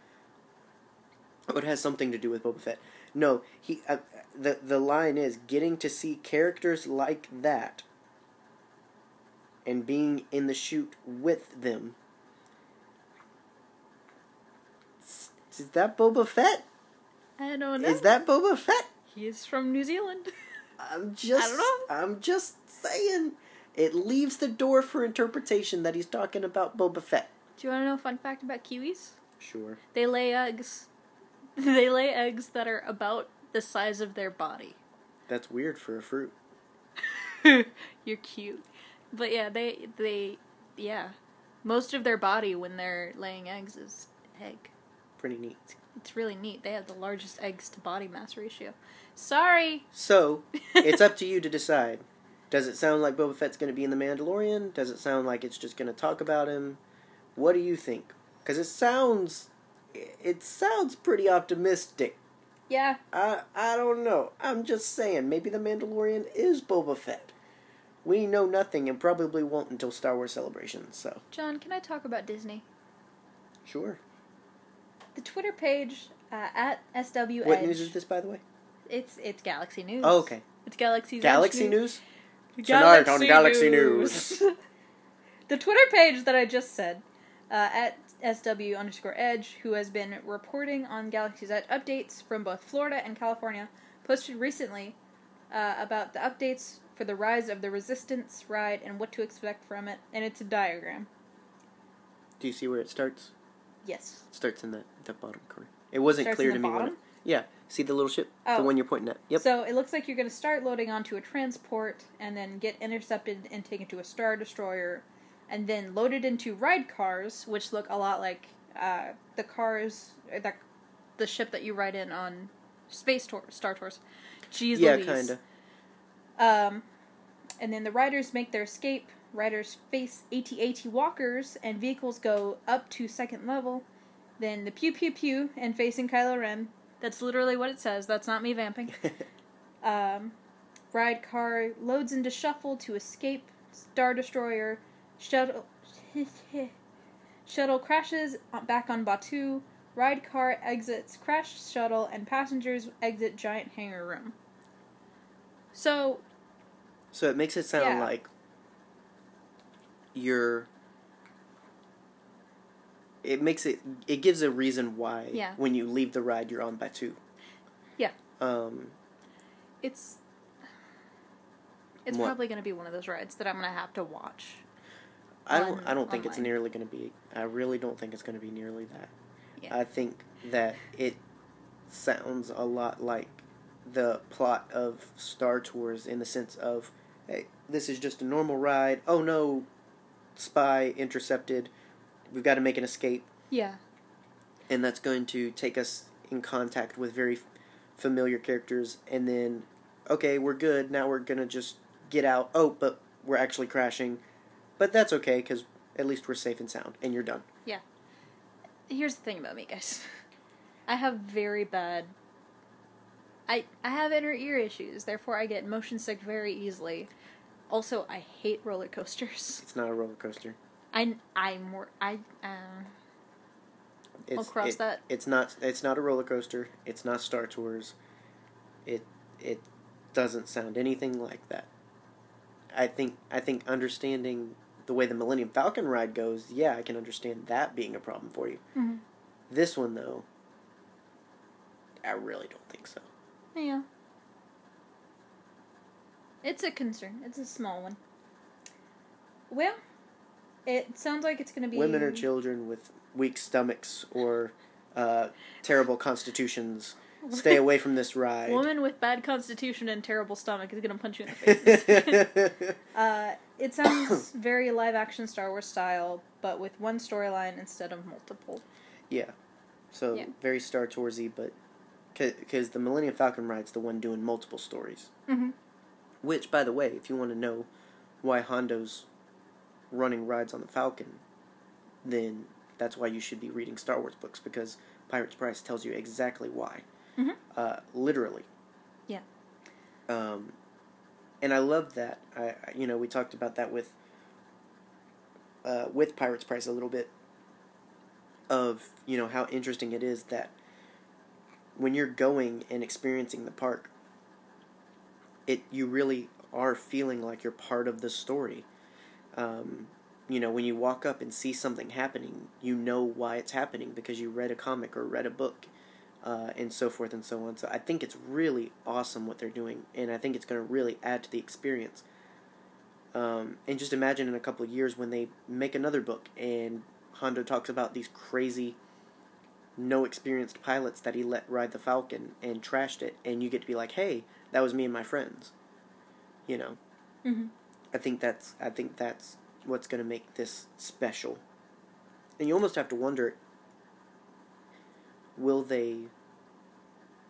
S1: Oh, it has something to do with Boba Fett. No, he. Uh, the the line is getting to see characters like that. And being in the shoot with them Is that Boba Fett?
S2: I don't know.
S1: Is that Boba Fett?
S2: he is from New Zealand?
S1: I'm just I
S2: don't know.
S1: I'm just saying it leaves the door for interpretation that he's talking about Boba Fett.
S2: Do you want to know a fun fact about kiwis?
S1: Sure.
S2: They lay eggs. They lay eggs that are about the size of their body.
S1: That's weird for a fruit.
S2: You're cute. But yeah, they they yeah. Most of their body when they're laying eggs is egg.
S1: Pretty neat.
S2: It's really neat. They have the largest eggs to body mass ratio. Sorry.
S1: So, it's up to you to decide. Does it sound like Boba Fett's going to be in The Mandalorian? Does it sound like it's just going to talk about him? What do you think? Because it sounds, it sounds pretty optimistic.
S2: Yeah.
S1: I I don't know. I'm just saying. Maybe the Mandalorian is Boba Fett. We know nothing and probably won't until Star Wars Celebration. So
S2: John, can I talk about Disney?
S1: sure.
S2: The Twitter page uh, at SW
S1: What news is this, by the way?
S2: It's it's Galaxy News.
S1: Oh, okay.
S2: It's Galaxy's Edge
S1: Galaxy news.
S2: News.
S1: Tonight on Galaxy News.
S2: the Twitter page that I just said, uh, at SW underscore Edge, who has been reporting on Galaxy's Edge updates from both Florida and California, posted recently uh, about the updates for the Rise of the Resistance ride and what to expect from it, and it's a diagram.
S1: Do you see where it starts?
S2: Yes.
S1: It starts in that the bottom corner. It wasn't
S2: Starts
S1: clear to
S2: the
S1: me when. It, yeah. See the little ship, the
S2: Oh.
S1: one you're pointing at. Yep.
S2: So it looks like you're going to start loading onto a transport and then get intercepted and taken to a star destroyer, and then loaded into ride cars, which look a lot like uh, the cars that the ship that you ride in on space tour, Star Tours. Jeez
S1: yeah,
S2: Louise.
S1: kinda.
S2: Um, and then the riders make their escape. Riders face AT-AT walkers, and vehicles go up to second level. Then the pew pew pew and facing Kylo Ren. That's literally what it says. That's not me vamping. Um, ride car loads into shuffle to escape. Star destroyer shuttle shuttle crashes back on Batuu. Ride car exits crashed shuttle, and passengers exit giant hangar room. So
S1: so it makes it sound
S2: Yeah.
S1: like you're. It makes it. It gives a reason why.
S2: Yeah.
S1: When you leave the ride, you're on Batuu.
S2: Yeah.
S1: Um.
S2: it's it's
S1: What?
S2: probably going to be one of those rides that I'm going to have to watch.
S1: I don't.
S2: on-
S1: I don't think it's nearly going to be. I really don't think it's going to be nearly that.
S2: Yeah.
S1: I think that it sounds a lot like the plot of Star Tours in the sense of, hey, this is just a normal ride. Oh no, spy intercepted. We've got to make an escape,
S2: Yeah.
S1: and that's going to take us in contact with very f- familiar characters, and then, okay, we're good. Now we're gonna just get out. Oh, but we're actually crashing, but that's okay because at least we're safe and sound, and you're done. Yeah.
S2: Here's the thing about me, guys. I have very bad. I I have inner ear issues, therefore I get motion sick very easily. Also, I hate roller coasters.
S1: It's not a roller coaster.
S2: I I'm more I uh,
S1: It's,
S2: cross
S1: it-
S2: that.
S1: It's not. It's not a roller coaster. It's not Star Tours. It it doesn't sound anything like that. I think I think understanding the way the Millennium Falcon ride goes, yeah, I can understand that being a problem for you.
S2: Mhm.
S1: This one though, I really don't think so.
S2: Yeah. It's a concern. It's a small one. Well, it sounds like it's going to be
S1: Women or children with weak stomachs or uh, terrible constitutions, stay away from this ride.
S2: Woman with bad constitution and terrible stomach is going to punch you in the face. uh, it sounds very live action Star Wars style, but with one storyline instead of multiple.
S1: Yeah. So
S2: Yeah.
S1: very Star Toursy, but because the Millennium Falcon ride's the one doing multiple stories.
S2: Mm-hmm.
S1: Which, by the way, if you want to know why Hondo's running rides on the Falcon, then that's why you should be reading Star Wars books because Pirate's Price tells you exactly why.
S2: Mhm.
S1: Uh, literally.
S2: Yeah.
S1: Um, and I love that. I, I you know we talked about that with uh, with Pirate's Price a little bit of you know how interesting it is that when you're going and experiencing the park it you really are feeling like you're part of the story. Um, you know when you walk up and see something happening you know why it's happening because you read a comic or read a book uh, and so forth and so on. So i think it's really awesome what they're doing and i think it's going to really add to the experience. Um, and just imagine in a couple of years when they make another book and Hondo talks about these crazy, no experienced pilots that he let ride the Falcon and trashed it, and you get to be like, "Hey, that was me and my friends." You know,
S2: Mm-hmm.
S1: I think that's I think that's what's going to make this special. And you almost have to wonder, will they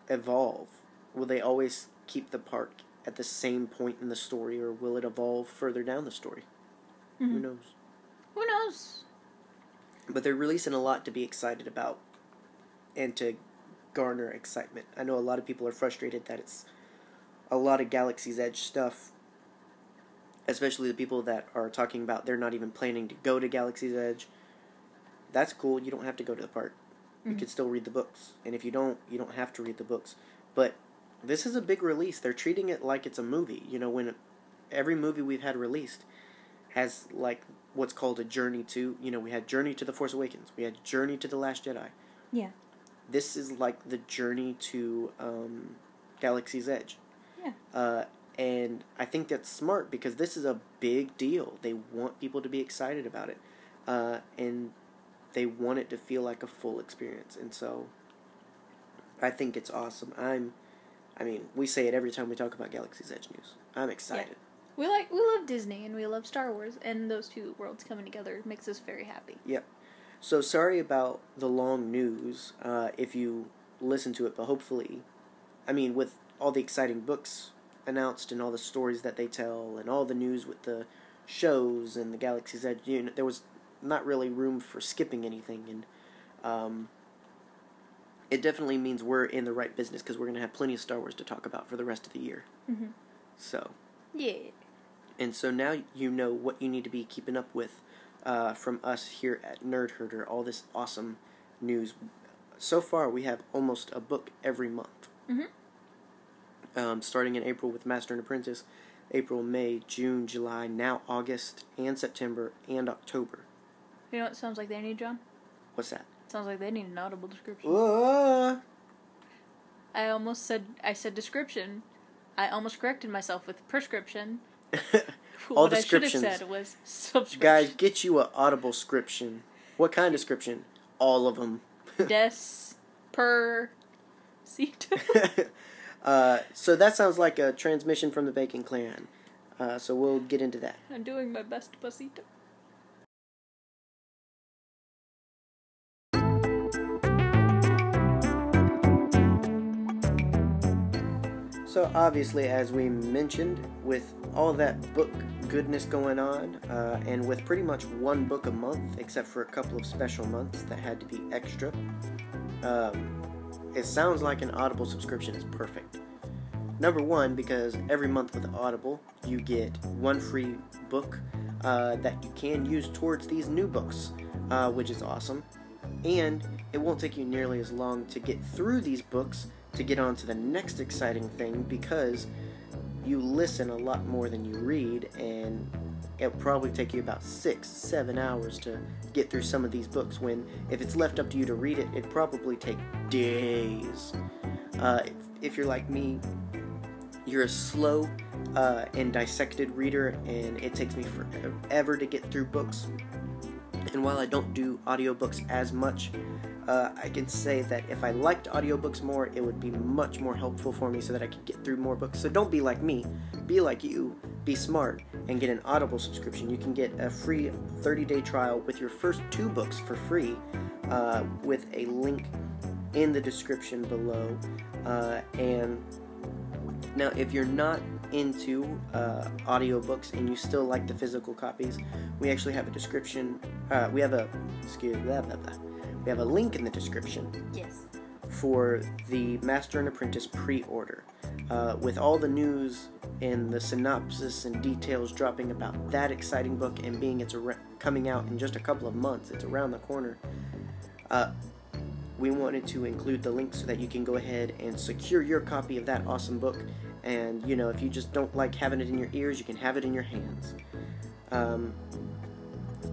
S1: evolve? Will they always keep the park at the same point in the story, or will it evolve further down the story? Who
S2: Mhm.
S1: knows?
S2: Who knows?
S1: but they're releasing a lot to be excited about and to garner excitement. I know a lot of people are frustrated that it's a lot of Galaxy's Edge stuff, especially the people that are talking about they're not even planning to go to Galaxy's Edge. That's cool. You don't have to go to the park. You
S2: Mhm.
S1: can still read the books. And if you don't, you don't have to read the books. But this is a big release. They're treating it like it's a movie. You know, when every movie we've had released has like what's called a journey to you know we had journey to the force awakens we had journey to the last jedi
S2: Yeah.
S1: This is like the journey to um, galaxy's edge.
S2: Yeah.
S1: uh, and i think that's smart because this is a big deal. They want people to be excited about it. Uh, and they want it to feel like a full experience. And so i think it's awesome. I'm i mean we say it every time we talk about galaxy's edge news. I'm excited.
S2: We like we love Disney and we love Star Wars, and those two worlds coming together makes us very happy.
S1: So sorry about the long news. Uh, if you listen to it, but hopefully, I mean, with all the exciting books announced and all the stories that they tell and all the news with the shows and the Galaxy's Edge, you know, there was not really room for skipping anything, and um, it definitely means we're in the right business because we're going to have plenty of Star Wars to talk about for the rest of the year.
S2: Mm-hmm.
S1: So.
S2: Yeah.
S1: And so now you know what you need to be keeping up with uh, from us here at Nerd Herder, all this awesome news. So far, we have almost a book every month.
S2: Mhm.
S1: Um, starting in April with Master and Apprentice, April, May, June, July, now August, and September, and October.
S2: You know what it sounds like they need, John?
S1: What's that?
S2: sounds like they need an audible description.
S1: Uh,
S2: I almost said I said description. I almost corrected myself with prescription.
S1: All
S2: what I should have
S1: descriptions.
S2: said was subscription.
S1: Guys, get you a audible description. What kind of description? All of them.
S2: Des per seat.
S1: uh, so that sounds like a transmission from the Bacon Clan. Uh, so we'll get into that.
S2: I'm doing my best, pasito.
S1: So obviously, as we mentioned, with all that book goodness going on, uh, and with pretty much one book a month, except for a couple of special months that had to be extra, um, it sounds like an Audible subscription is perfect. Number one, because every month with Audible, you get one free book uh, that you can use towards these new books, uh, which is awesome. And it won't take you nearly as long to get through these books to get on to the next exciting thing because you listen a lot more than you read, and it'll probably take you about six, seven hours to get through some of these books. When if it's left up to you to read it, it'd probably take days. Uh, if, if you're like me, you're a slow uh, and dissected reader, and it takes me forever to get through books. And while I don't do audiobooks as much, uh, I can say that if I liked audiobooks more, it would be much more helpful for me so that I could get through more books. So don't be like me, be like you, be smart, and get an Audible subscription. You can get a free 30 day trial with your first two books for free uh, with a link in the description below. Uh, and now, if you're not into uh, audiobooks and you still like the physical copies, we actually have a description. Uh, we have a excuse blah, blah, blah. We have a link in the description.
S2: Yes.
S1: For the Master and Apprentice pre-order, uh, with all the news and the synopsis and details dropping about that exciting book and being it's ar- coming out in just a couple of months. It's around the corner. Uh, we wanted to include the link so that you can go ahead and secure your copy of that awesome book. And you know, if you just don't like having it in your ears, you can have it in your hands. Um,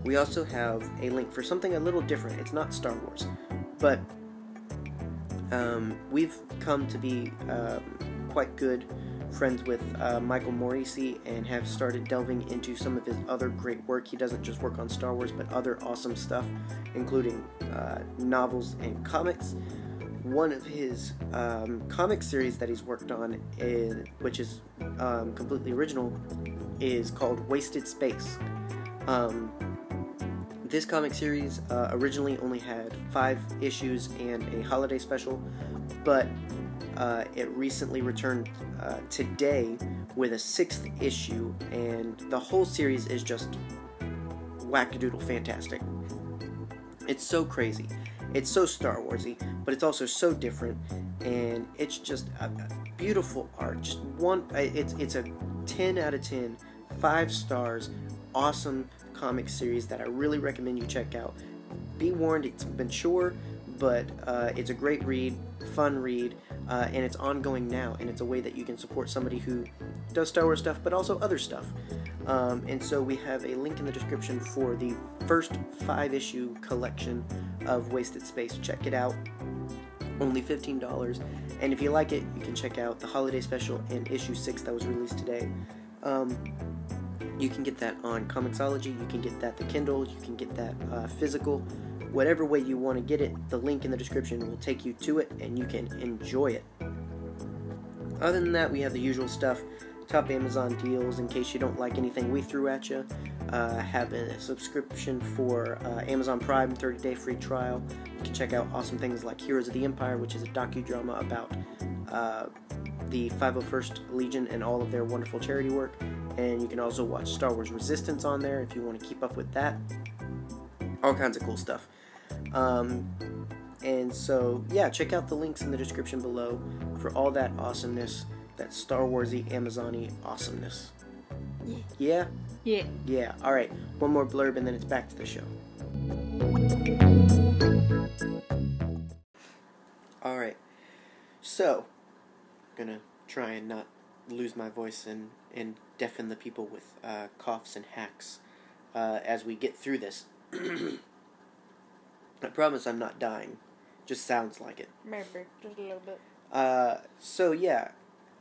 S1: we also have a link for something a little different. It's not Star Wars, but um, we've come to be um, quite good friends with uh, Michael Moreci and have started delving into some of his other great work. He doesn't just work on Star Wars, but other awesome stuff, including uh, novels and comics. One of his um, comic series that he's worked on, is, which is um, completely original, is called Wasted Space. Um, this comic series uh, originally only had five issues and a holiday special, but uh, it recently returned uh, today with a sixth issue, and the whole series is just wackadoodle fantastic. It's so crazy. It's so Star Warsy, but it's also so different, and it's just a, a beautiful art. Just one, it's it's a 10 out of 10, five stars, awesome comic series that I really recommend you check out. Be warned, it's mature, but uh, it's a great read, fun read, uh, and it's ongoing now, and it's a way that you can support somebody who does Star Wars stuff, but also other stuff. Um, and so we have a link in the description for the first five issue collection of Wasted Space. Check it out. Only $15. And if you like it, you can check out the holiday special and issue 6 that was released today. Um, you can get that on Comixology, you can get that the Kindle, you can get that uh, physical. Whatever way you want to get it, the link in the description will take you to it and you can enjoy it. Other than that, we have the usual stuff top Amazon deals in case you don't like anything we threw at you. Uh, have a subscription for uh, Amazon Prime, 30 day free trial. You can check out awesome things like Heroes of the Empire, which is a docudrama about uh, the 501st Legion and all of their wonderful charity work. And you can also watch Star Wars Resistance on there if you want to keep up with that. All kinds of cool stuff. Um, and so, yeah, check out the links in the description below for all that awesomeness that Star Warsy Amazony awesomeness.
S2: Yeah.
S1: Yeah?
S2: Yeah.
S1: Yeah. All right. One more blurb and then it's back to the show. All right. So, I'm gonna try and not lose my voice and and deafen the people with uh, coughs and hacks uh, as we get through this. I promise I'm not dying. Just sounds like it.
S2: Maybe just a little bit.
S1: Uh, so yeah,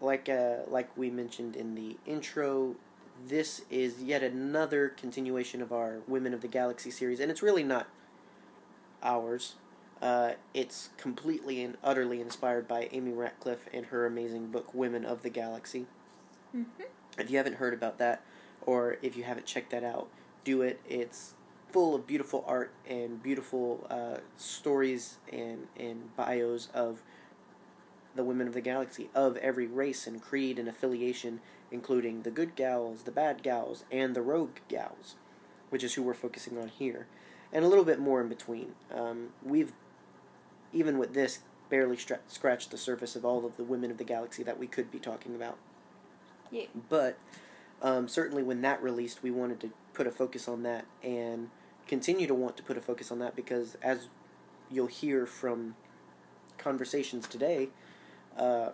S1: like uh, like we mentioned in the intro, this is yet another continuation of our Women of the Galaxy series, and it's really not ours. Uh, it's completely and utterly inspired by Amy Ratcliffe and her amazing book Women of the Galaxy.
S2: Mm-hmm.
S1: If you haven't heard about that, or if you haven't checked that out, do it. It's full of beautiful art and beautiful uh, stories and, and bios of the women of the galaxy, of every race and creed and affiliation, including the good gals, the bad gals, and the rogue gals, which is who we're focusing on here, and a little bit more in between. Um, we've, even with this, barely stra- scratched the surface of all of the women of the galaxy that we could be talking about.
S2: Yeah.
S1: But um, certainly when that released, we wanted to put a focus on that and continue to want to put a focus on that because as you'll hear from conversations today, uh,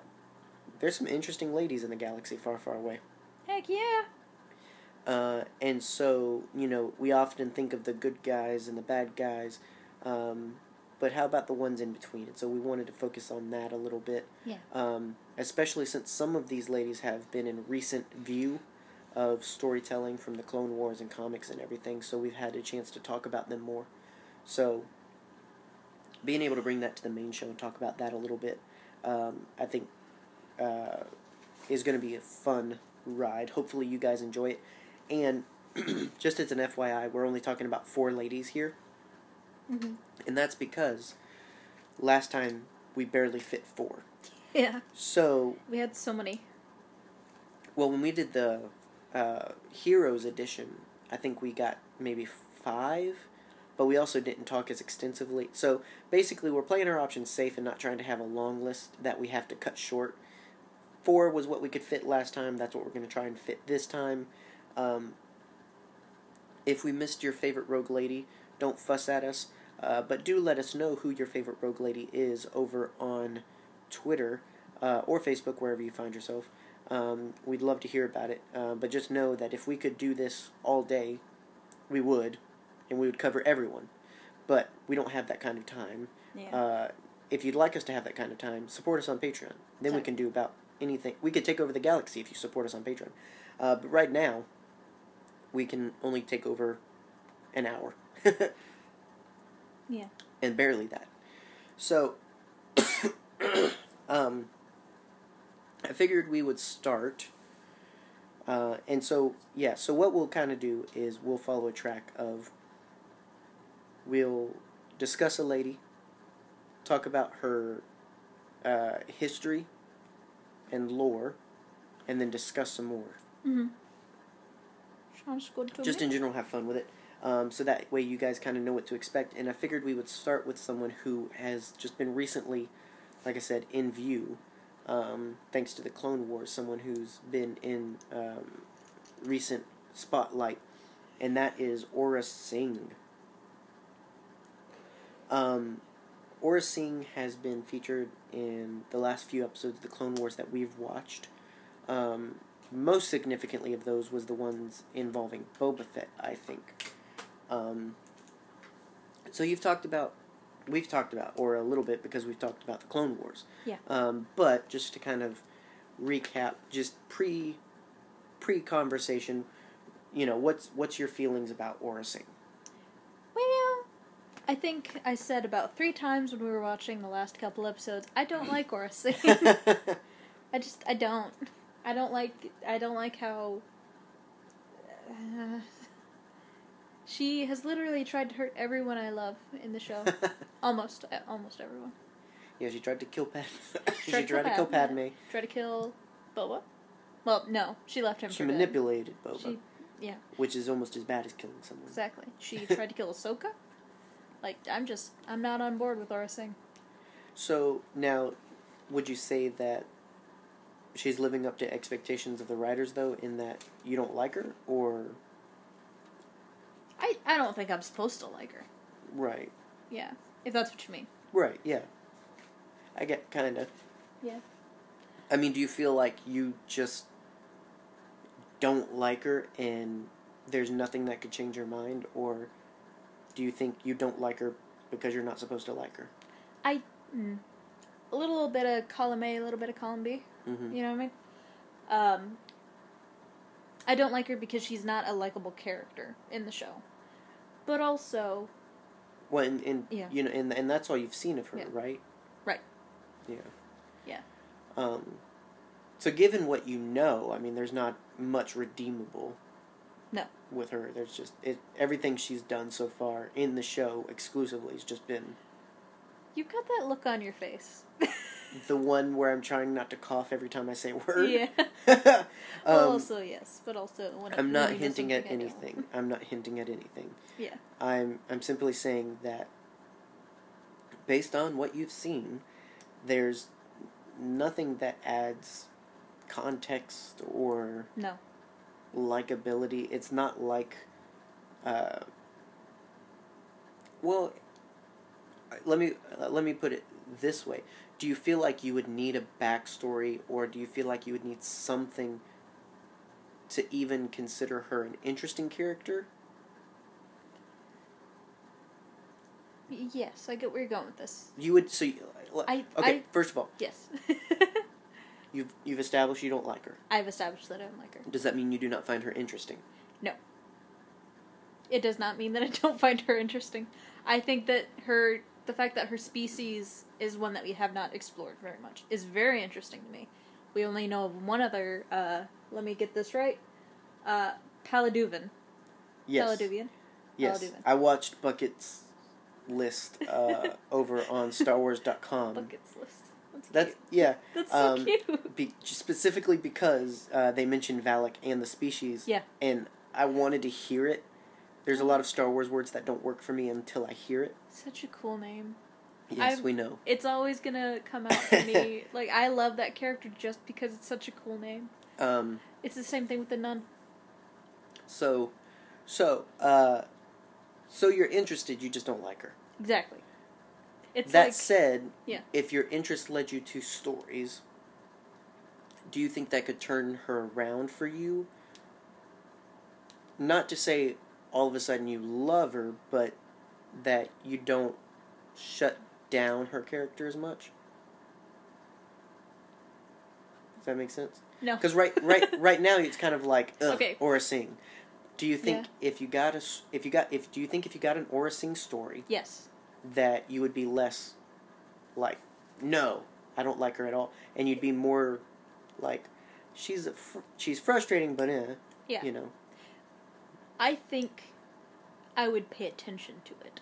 S1: there's some interesting ladies in the galaxy far, far away.
S2: Heck yeah.
S1: Uh, and so, you know, we often think of the good guys and the bad guys, um, but how about the ones in between? And so we wanted to focus on that a little bit.
S2: Yeah.
S1: Um, especially since some of these ladies have been in recent view of storytelling from the Clone Wars and comics and everything, so we've had a chance to talk about them more. So, being able to bring that to the main show and talk about that a little bit, um, I think, uh, is going to be a fun ride. Hopefully, you guys enjoy it. And just as an FYI, we're only talking about four ladies here,
S2: Mm-hmm.
S1: and that's because last time we barely fit four.
S2: Yeah.
S1: So,
S2: We had so many.
S1: well, when we did the uh, Heroes edition, I think we got maybe five, but we also didn't talk as extensively. So basically, we're playing our options safe and not trying to have a long list that we have to cut short. Four was what we could fit last time. That's what we're going to try and fit this time. Um, if we missed your favorite rogue lady, don't fuss at us. Uh, but do let us know who your favorite rogue lady is over on Twitter uh, or Facebook, wherever you find yourself. Um, we'd love to hear about it. Uh, but just know that if we could do this all day, we would, and we would cover everyone. But we don't have that kind of time.
S2: Yeah.
S1: Uh, if you'd like us to have that kind of time, support us on Patreon. Then we can do about anything. We could take over the galaxy if you support us on Patreon. Uh, but right now, we can only take over an hour.
S2: Yeah.
S1: And barely that. So, um, I figured we would start. Uh, and so, yeah, so what we'll kind of do is we'll follow a track of. We'll discuss a lady, talk about her uh, history and lore, and then discuss some more.
S2: mm-hmm. Sounds good to
S1: Just
S2: me.
S1: in general, have fun with it. Um, so that way you guys kind of know what to expect. And I figured we would start with someone who has just been recently, like I said, in view, um, thanks to the Clone Wars. Someone who's been in um, recent spotlight, and that is Aurra Sing. Um, Aurra Sing has been featured in the last few episodes of the Clone Wars that we've watched. Um, most significantly of those was the ones involving Boba Fett, I think. Um, so you've talked about, we've talked about, or a little bit because we've talked about the Clone Wars.
S2: Yeah.
S1: Um, but just to kind of recap, just pre, pre conversation, you know, what's what's your feelings about Aurra
S2: Sing? I think I said about three times when we were watching the last couple episodes, I don't like Sing. I just, I don't. I don't like, I don't like how. Uh, she has literally tried to hurt everyone I love in the show. almost, uh, almost everyone.
S1: yeah, she tried to kill Padme. she
S2: Tried to kill Padme.
S1: Padme.
S2: Tried to kill Boba. Well, no, she left him
S1: She
S2: dead.
S1: manipulated Boba,
S2: She, yeah,
S1: which is almost as bad as killing someone.
S2: exactly. She tried to kill Ahsoka. Like, I'm just, I'm not on board with Aurra Sing.
S1: So now, would you say that she's living up to expectations of the writers, though, in that you don't like her, or
S2: I, I don't think I'm supposed to like her.
S1: right,
S2: Yeah, if that's what you mean.
S1: right, yeah. I get kind of.
S2: Yeah.
S1: I mean, do you feel like you just don't like her, and there's nothing that could change your mind, or do you think you don't like her because you're not supposed to like her?
S2: I, mm, a little bit of column A, a little bit of column B.
S1: Mm-hmm.
S2: You know what I mean? Um, I don't like her because she's not a likable character in the show. But also,
S1: Well, and, and
S2: Yeah.
S1: you know, and and that's all you've seen of her,
S2: Yeah.
S1: right?
S2: Right.
S1: Yeah.
S2: Yeah.
S1: Um. So, given what you know, I mean, there's not much redeemable. With her, there's just it. Everything she's done so far in the show exclusively has just been
S2: You've got that look on your face.
S1: the one where I'm trying not to cough every time I say a word.
S2: yeah.
S1: um,
S2: well, also yes, but also when
S1: I'm not hinting at
S2: something I don't.
S1: anything. I'm not hinting at anything.
S2: Yeah.
S1: I'm I'm simply saying that based on what you've seen, there's nothing that adds context or
S2: No.
S1: Likability. It's not like, uh, well, let me let me put it this way: Do you feel like you would need a backstory, or do you feel like you would need something to even consider her an interesting character?
S2: Yes, I get where you're going with this.
S1: You would so. You,
S2: I-
S1: okay,
S2: I-
S1: first of all,
S2: Yes.
S1: you've you've established you don't like her.
S2: I've established that I don't like her.
S1: Does that mean you do not find her interesting? No.
S2: It does not mean that I don't find her interesting. I think that her the fact that her species is one that we have not explored very much is very interesting to me. We only know of one other uh let me get this right. Uh Palliduvan.
S1: Yes.
S2: Palliduvan.
S1: Yes. I watched Bucket's list uh, over on StarWars.com.
S2: Buckets list. That's,
S1: yeah,
S2: That's so
S1: um,
S2: cute.
S1: be, specifically because uh, they mentioned Valak and the species.
S2: Yeah.
S1: and I wanted to hear it. There's a lot of Star Wars words that don't work for me until I hear it.
S2: Such a cool name.
S1: Yes,
S2: I'm-
S1: we know.
S2: It's always gonna come out for me. like I love that character just because it's such a cool name.
S1: Um,
S2: It's the same thing with the nun.
S1: so, so, uh, so you're interested. You just don't like her.
S2: Exactly. It's
S1: that
S2: like
S1: said,
S2: Yeah.
S1: if your interest led you to stories, do you think that could turn her around for you? Not to say all of a sudden you love her, but that you don't shut down her character as much. Does that make sense?
S2: no.
S1: Because right, right, right now it's kind of like ugh,
S2: Okay.
S1: Aurra Sing. Do you think if you got a, if you got, if do you think if you got an Aurra Sing story,
S2: Yes.
S1: That you would be less like no i don't like her at all and you'd be more like she's a fr- she's frustrating but eh,
S2: Yeah.
S1: you know
S2: I think I would pay attention to it.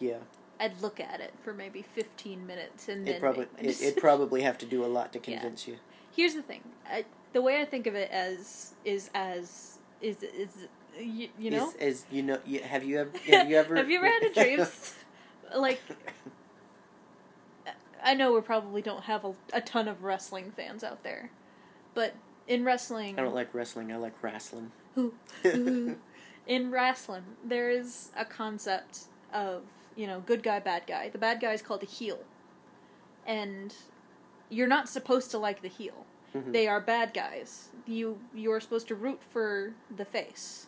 S1: yeah
S2: I'd look at it for maybe 15 minutes and then
S1: it probably it,
S2: decision.
S1: probably have to do a lot to
S2: Yeah.
S1: convince you
S2: Here's the thing. I, the way I think of it as is as is is you, you know?
S1: is, is you know you, have you ever have you ever
S2: Have you ever had a dream like I know we probably don't have a, a ton of wrestling fans out there, but in wrestling,
S1: i don't like wrestling i like wrestling
S2: in wrestling, there is a concept of you know good guy, bad guy. The bad guy is called a heel, and you're not supposed to like the heel.
S1: Mhm.
S2: They are bad guys. You you are supposed to root for the face.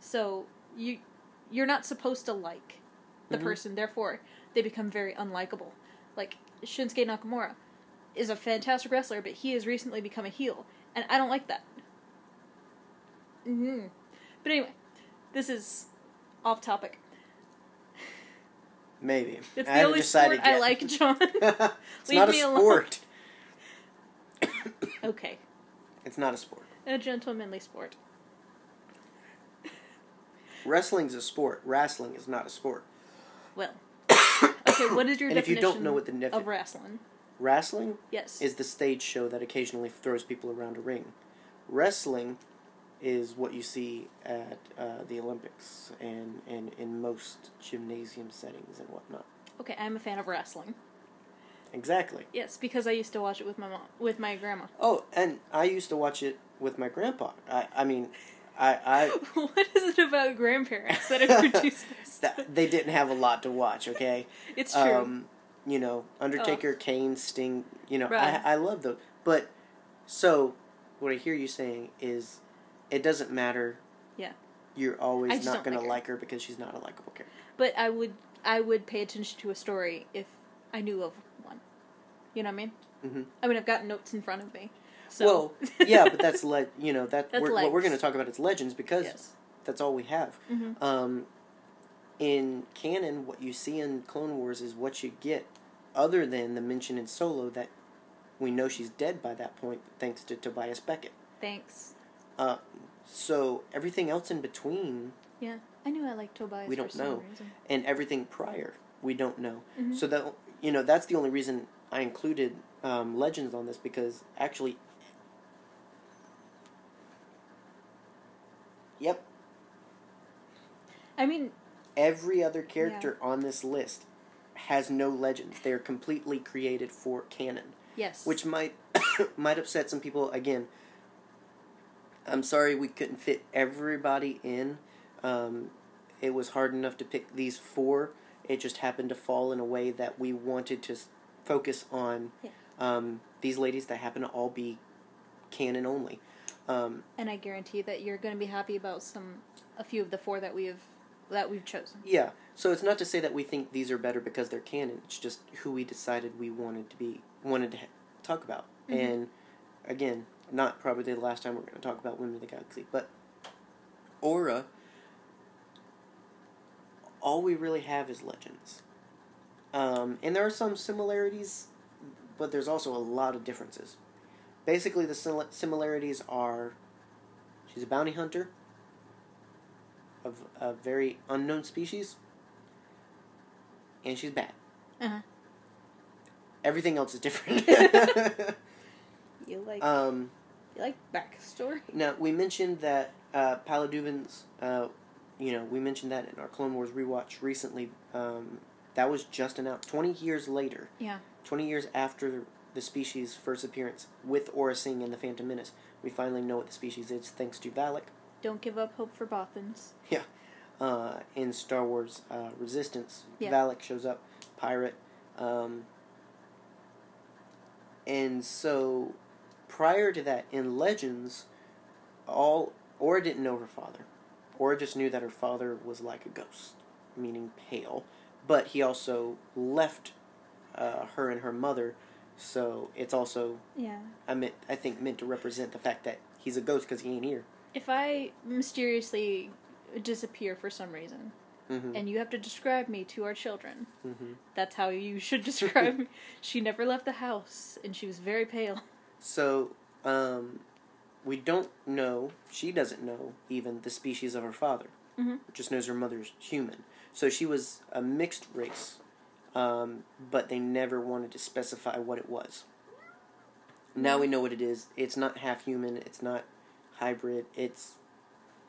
S2: So you you're not supposed to like the
S1: Mhm.
S2: person. Therefore, they become very unlikable. Like Shinsuke Nakamura is a fantastic wrestler, but he has recently become a heel, and I don't like that. hmm But anyway, this is off topic.
S1: maybe
S2: It's
S1: I
S2: the
S1: haven't
S2: only
S1: decided
S2: sport I like, John.
S1: it's
S2: Leave
S1: not a
S2: me alone.
S1: sport
S2: okay,
S1: it's not a sport
S2: a gentlemanly sport.
S1: wrestling's a sport wrestling is not a sport
S2: Well, okay. What is your
S1: and if you
S2: definition
S1: don't know what the defi-
S2: of wrestling?
S1: wrestling
S2: Yes.
S1: is the stage show that occasionally throws people around a ring. Wrestling is what you see at uh, the Olympics and, and in most gymnasium settings and whatnot.
S2: okay, I'm a fan of wrestling.
S1: Exactly.
S2: Yes, because I used to watch it with my mom, with my grandma.
S1: Oh, and I used to watch it with my grandpa. I, I mean, I, I
S2: what is it about grandparents that introduced us?
S1: that, they didn't have a lot to watch. Okay,
S2: it's true.
S1: um, you know, Undertaker, Kane, Sting. You know,
S2: Right.
S1: I I love those. But so, what I hear you saying is, it doesn't matter.
S2: Yeah.
S1: You're always not going to
S2: like her.
S1: like her because she's not a likable character.
S2: but I would I would pay attention to a story if I knew of one. You know what I mean?
S1: hmm
S2: I mean, I've got notes in front of me. So
S1: Well, yeah, but that's le- you know that we're, what we're going to talk about is legends because
S2: yes.
S1: that's all we have.
S2: hmm
S1: Um, in canon, what you see in Clone Wars is what you get, other than the mention in Solo that we know she's dead by that point, thanks to Tobias Beckett.
S2: Thanks.
S1: Uh, so everything else in between
S2: Yeah, I knew I liked Tobias.
S1: We don't know.
S2: Reason.
S1: and everything prior, we don't know.
S2: Mhm.
S1: So that you know that's the only reason I included um, legends on this because actually, yep,
S2: I mean,
S1: every other character on this list has no legends. They are completely created for canon,
S2: Yes.
S1: which might might upset some people. Again, I'm sorry we couldn't fit everybody in. Um, it was hard enough to pick these four. It just happened to fall in a way that we wanted to focus on
S2: Yeah.
S1: um, these ladies that happen to all be canon only. Um,
S2: and I guarantee that you're going to be happy about some a few of the four that we've that we've chosen.
S1: Yeah, so it's not to say that we think these are better because they're canon. It's just who we decided we wanted to be wanted to ha- talk about.
S2: Mhm.
S1: And again, not probably the last time we're going to talk about Women of the Galaxy, but Aurra. All we really have is legends, um, and there are some similarities, but there's also a lot of differences. Basically, the similarities are she's a bounty hunter of a very unknown species, and she's bad.
S2: Uh-huh.
S1: Everything else is different.
S2: You like
S1: um,
S2: you like backstory?
S1: now we mentioned that uh, uh, you know, we mentioned that in our Clone Wars rewatch recently. Um, that was just announced twenty years later.
S2: Yeah.
S1: Twenty years after the species' first appearance with Aurra Sing and the Phantom Menace, we finally know what the species is thanks to Valak.
S2: Don't give up hope for Bothans. Yeah.
S1: Uh, in Star Wars uh, Resistance.
S2: Yeah.
S1: Valak shows up, pirate. Um, and so, prior to that, in Legends, all Aurra didn't know her father. Aurra just knew that her father was like a ghost, meaning pale. But he also left uh, her and her mother, so it's also
S2: Yeah.
S1: I meant I think meant to represent the fact that he's a ghost because he ain't here.
S2: If I mysteriously disappear for some reason
S1: hmm
S2: and you have to describe me to our children,
S1: hmm
S2: that's how you should describe me. She never left the house and she was very pale.
S1: So, um, we don't know, she doesn't know even the species of her father.
S2: Mhm.
S1: Just knows her mother's human. So she was a mixed race, um, but they never wanted to specify what it was. Now we know what it is. It's not half human, it's not hybrid, it's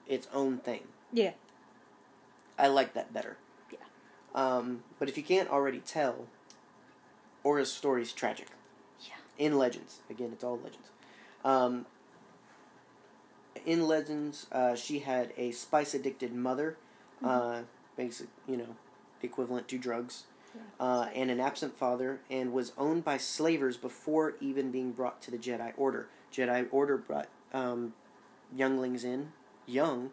S1: its own thing.
S2: Yeah.
S1: I like that better.
S2: Yeah.
S1: Um, but if you can't already tell, Aurra's story's tragic.
S2: Yeah.
S1: In Legends, again, it's all Legends. Um, in Legends, uh, she had a spice addicted mother, uh, basic, you know, equivalent to drugs, uh, and an absent father, and was owned by slavers before even being brought to the Jedi Order. Jedi Order brought um, younglings in, young,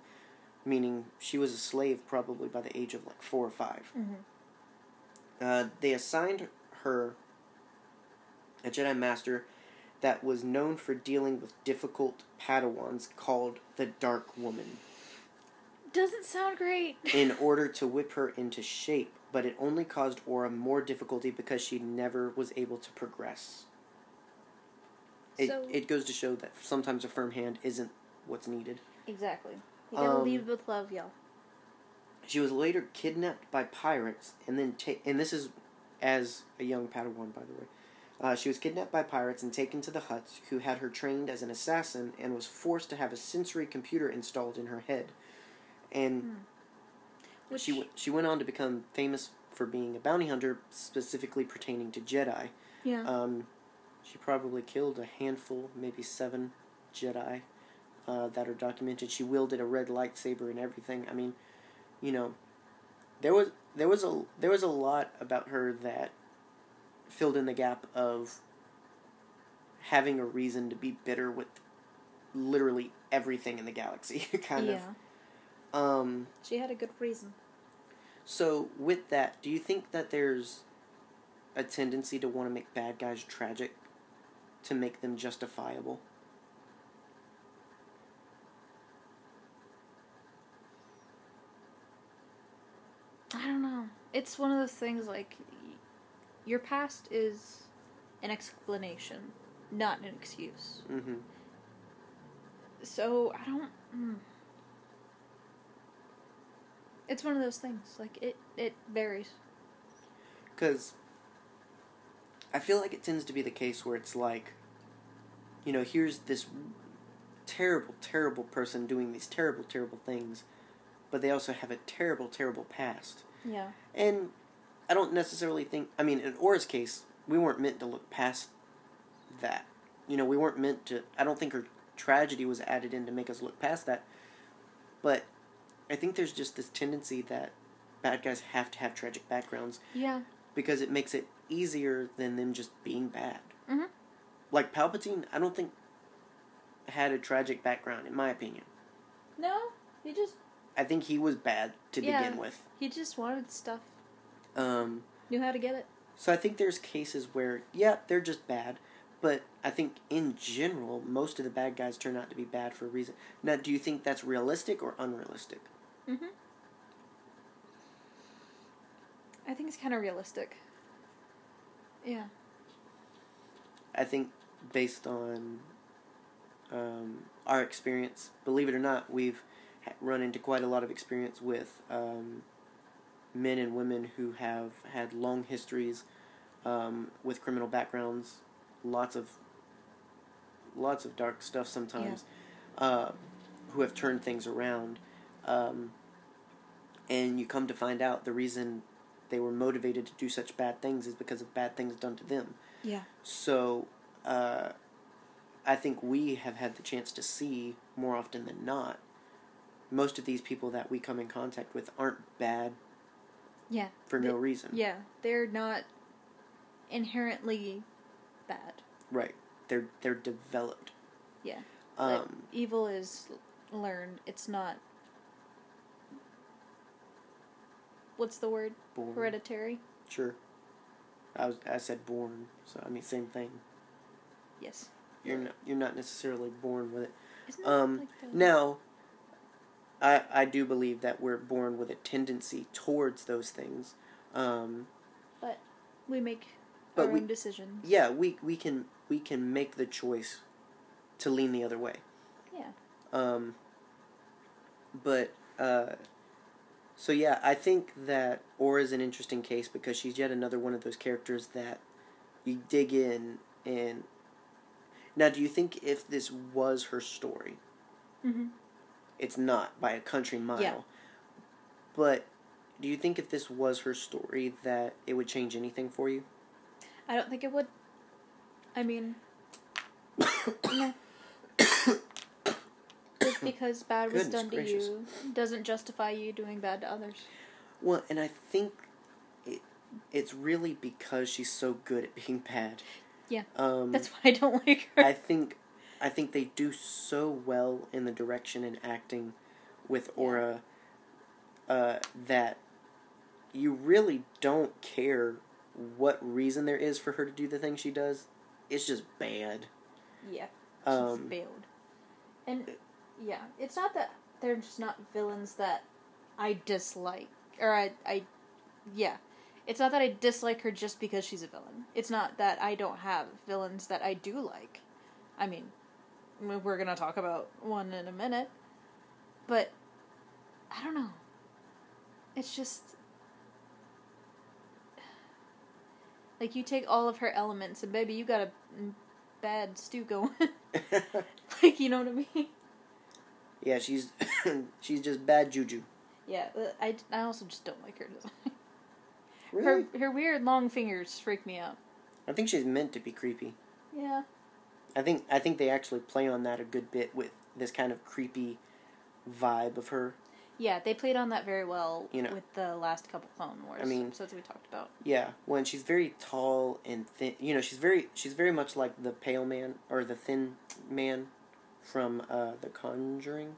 S1: meaning she was a slave probably by the age of like four or 5
S2: Mhm.
S1: Uh, they assigned her a Jedi Master that was known for dealing with difficult Padawans called the Dark Woman
S2: Doesn't sound great.
S1: in order to whip her into shape, but it only caused Aurra more difficulty because she never was able to progress. It,
S2: So-
S1: it goes to show that sometimes a firm hand isn't what's needed.
S2: Exactly. You gotta
S1: Um,
S2: lead with love, y'all.
S1: She was later kidnapped by pirates, and then ta- and this is as a young Padawan, by the way. Uh, she was kidnapped by pirates and taken to the Hutts, who had her trained as an assassin and was forced to have a sensory computer installed in her head. And
S2: Which,
S1: she w- she went on to become famous for being a bounty hunter, specifically pertaining to Jedi.
S2: yeah.
S1: Um, she probably killed a handful, maybe seven Jedi uh, that are documented. She wielded a red lightsaber and everything. I mean, you know, there was there was a there was a lot about her that filled in the gap of having a reason to be bitter with literally everything in the galaxy, kind
S2: yeah.
S1: of. Um,
S2: She had a good reason.
S1: so with that, do you think that there's a tendency to want to make bad guys tragic to make them justifiable?
S2: I don't know. It's one of those things like your past is an explanation, not an excuse.
S1: Mm-hmm.
S2: So I don't. Mm. It's one of those things. Like it, it varies.
S1: Because I feel like it tends to be the case where it's like, you know, here's this terrible, terrible person doing these terrible, terrible things, but they also have a terrible, terrible past.
S2: Yeah.
S1: And I don't necessarily think. I mean, in Aurra's case, we weren't meant to look past that. You know, we weren't meant to. I don't think her tragedy was added in to make us look past that. But I think there's just this tendency that bad guys have to have tragic backgrounds
S2: Yeah.
S1: because it makes it easier than them just being bad.
S2: Mhm.
S1: Like Palpatine, I don't think had a tragic background, in my opinion.
S2: No, he just
S1: I think he was bad to
S2: Yeah.
S1: begin with.
S2: he just wanted stuff.
S1: Um,
S2: Knew how to get it.
S1: so I think there's cases where, yeah, they're just bad, but I think in general, most of the bad guys turn out to be bad for a reason. Now, do you think that's realistic or unrealistic?
S2: Mhm. I think it's kind of realistic. Yeah.
S1: I think based on um, our experience, believe it or not, we've run into quite a lot of experience with um, men and women who have had long histories um, with criminal backgrounds, lots of lots of dark stuff sometimes, uh, who have turned things around, um, and you come to find out the reason they were motivated to do such bad things is because of bad things done to them.
S2: Yeah.
S1: So, uh, I think we have had the chance to see more often than not. Most of these people that we come in contact with aren't bad
S2: Yeah.
S1: for no reason.
S2: Yeah. They're not inherently bad.
S1: Right. They're they're developed.
S2: Yeah. Like,
S1: Um,
S2: evil is learned. It's not. What's the word?
S1: born.
S2: Hereditary.
S1: Sure. I was I said born, so I mean same thing.
S2: Yes.
S1: You're not you're not necessarily born with it.
S2: Isn't
S1: Um,
S2: like the...
S1: Now, I I do believe that we're born with a tendency towards those things. Um, but
S2: we make
S1: But
S2: our
S1: we-
S2: own decisions.
S1: yeah, we we can we can make the choice to lean the other way.
S2: Yeah.
S1: Um, but uh, so yeah, I think that Aurra is an interesting case because she's yet another one of those characters that you dig in and. Now, do you think if this was her story,
S2: Mm-hmm.
S1: It's not by a country mile?
S2: Yeah.
S1: But do you think if this was her story that it would change anything for you?
S2: I don't think it would. I mean, no. Just because bad was
S1: Goodness
S2: done
S1: gracious.
S2: to you doesn't justify you doing bad to others.
S1: Well, and I think it, it's really because she's so good at being bad.
S2: Yeah.
S1: Um,
S2: That's why I don't like her.
S1: I think I think they do so well in the direction and acting with Aurra uh, that you really don't care what reason there is for her to do the thing she does. It's just bad.
S2: yeah, she's
S1: Um,
S2: failed. And yeah, it's not that they're just not villains that I dislike, or I, I, yeah, it's not that I dislike her just because she's a villain. It's not that I don't have villains that I do like. I mean, we- we're gonna talk about one in a minute, but I don't know. It's just like you take all of her elements and baby, you got a bad stew going. like you know what I mean?
S1: yeah, she's she's just bad juju.
S2: Yeah, uh, I, I also just don't like her design.
S1: Really?
S2: Her her weird long fingers freak me out.
S1: I think she's meant to be creepy.
S2: Yeah.
S1: I think I think they actually play on that a good bit with this kind of creepy vibe of her.
S2: Yeah, they played on that very well
S1: You know.
S2: with the last couple Clone Wars.
S1: I mean-
S2: episodes we talked about.
S1: Yeah, when she's very tall and thin, you know, she's very she's very much like the pale man or the thin man from uh, the Conjuring.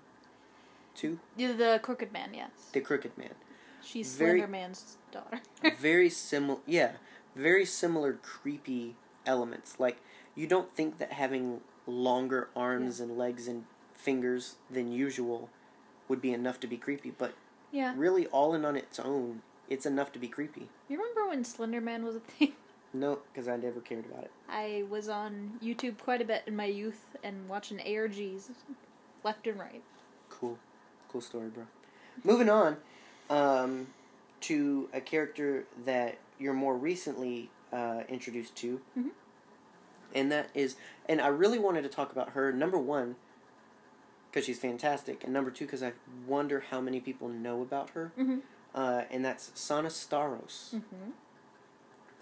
S1: Two,
S2: The, the Crooked Man, yes.
S1: the Crooked Man.
S2: She's
S1: very-
S2: Slender Man's daughter.
S1: very similar, yeah, very similar creepy elements. Like you don't think that having longer arms and legs and fingers than usual would be enough to be creepy, but
S2: yeah.
S1: really, all in on its own, it's enough to be creepy.
S2: You remember when Slender Man was a thing?
S1: No, because I never cared about it.
S2: I was on YouTube quite a bit in my youth and watching ARGs left and right.
S1: Cool, cool story, bro. Moving on um, to a character that you're more recently uh, introduced to,
S2: Mhm.
S1: And that is, and I really wanted to talk about her. Number one, because she's fantastic, and number two, because I wonder how many people know about her.
S2: Mhm.
S1: uh, and that's Sana Starros.
S2: Mm-hmm.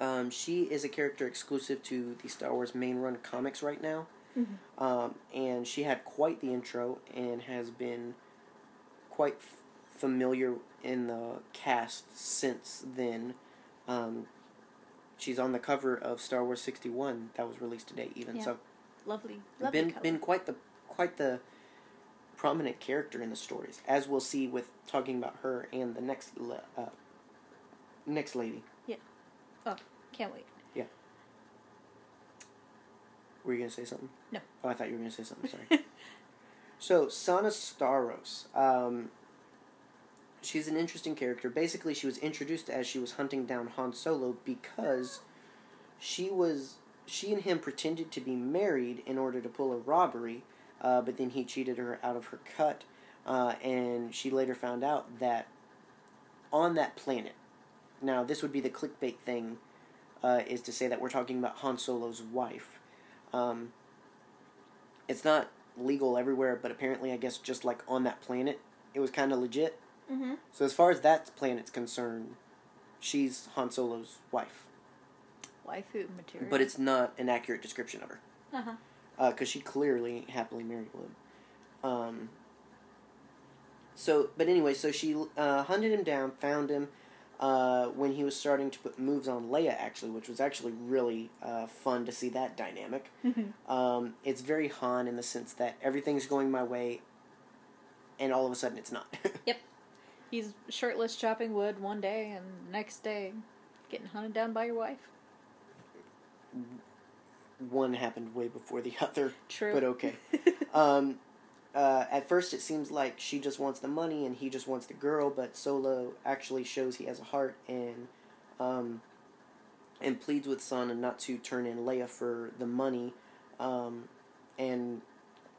S1: Um, she is a character exclusive to the Star Wars main run comics right now.
S2: Mhm.
S1: Um, and she had quite the intro and has been quite f- familiar in the cast since then. Um, she's on the cover of Star Wars 61 that was released today even.
S2: Yeah.
S1: So
S2: Lovely, lovely
S1: been
S2: color.
S1: been quite the quite the prominent character in the stories, as we'll see with talking about her and the next uh, next lady.
S2: Yeah oh can't wait.
S1: Yeah were you gonna say something?
S2: No.
S1: Oh, I thought you were gonna say something. Sorry. so Sana Starros, um, she's an interesting character. Basically, she was introduced as she was hunting down Han Solo because she was she and him pretended to be married in order to pull a robbery, uh, but then he cheated her out of her cut, uh, and she later found out that on that planet. Now, this would be the clickbait thing, uh, is to say that we're talking about Han Solo's wife. Um, it's not legal everywhere, but apparently, I guess just like on that planet, it was kind of legit.
S2: Mm-hmm.
S1: So as far as that planet's concerned, she's Han Solo's wife,
S2: Waifu material.
S1: but it's not an accurate description of her
S2: Uh-huh.
S1: because she clearly happily married him. Um, so, but anyway, so she uh, hunted him down, found him uh, when he was starting to put moves on Leia, actually, which was actually really uh, fun to see that dynamic.
S2: Mm-hmm.
S1: Um, it's very Han in the sense that everything's going my way, and all of a sudden it's not.
S2: He's shirtless chopping wood one day, and next day, getting hunted down by your wife.
S1: One happened way before the other,
S2: True.
S1: but okay. um, uh, at first, it seems like she just wants the money and he just wants the girl, but Solo actually shows he has a heart and um, and pleads with Sana not to turn in Leia for the money, um, and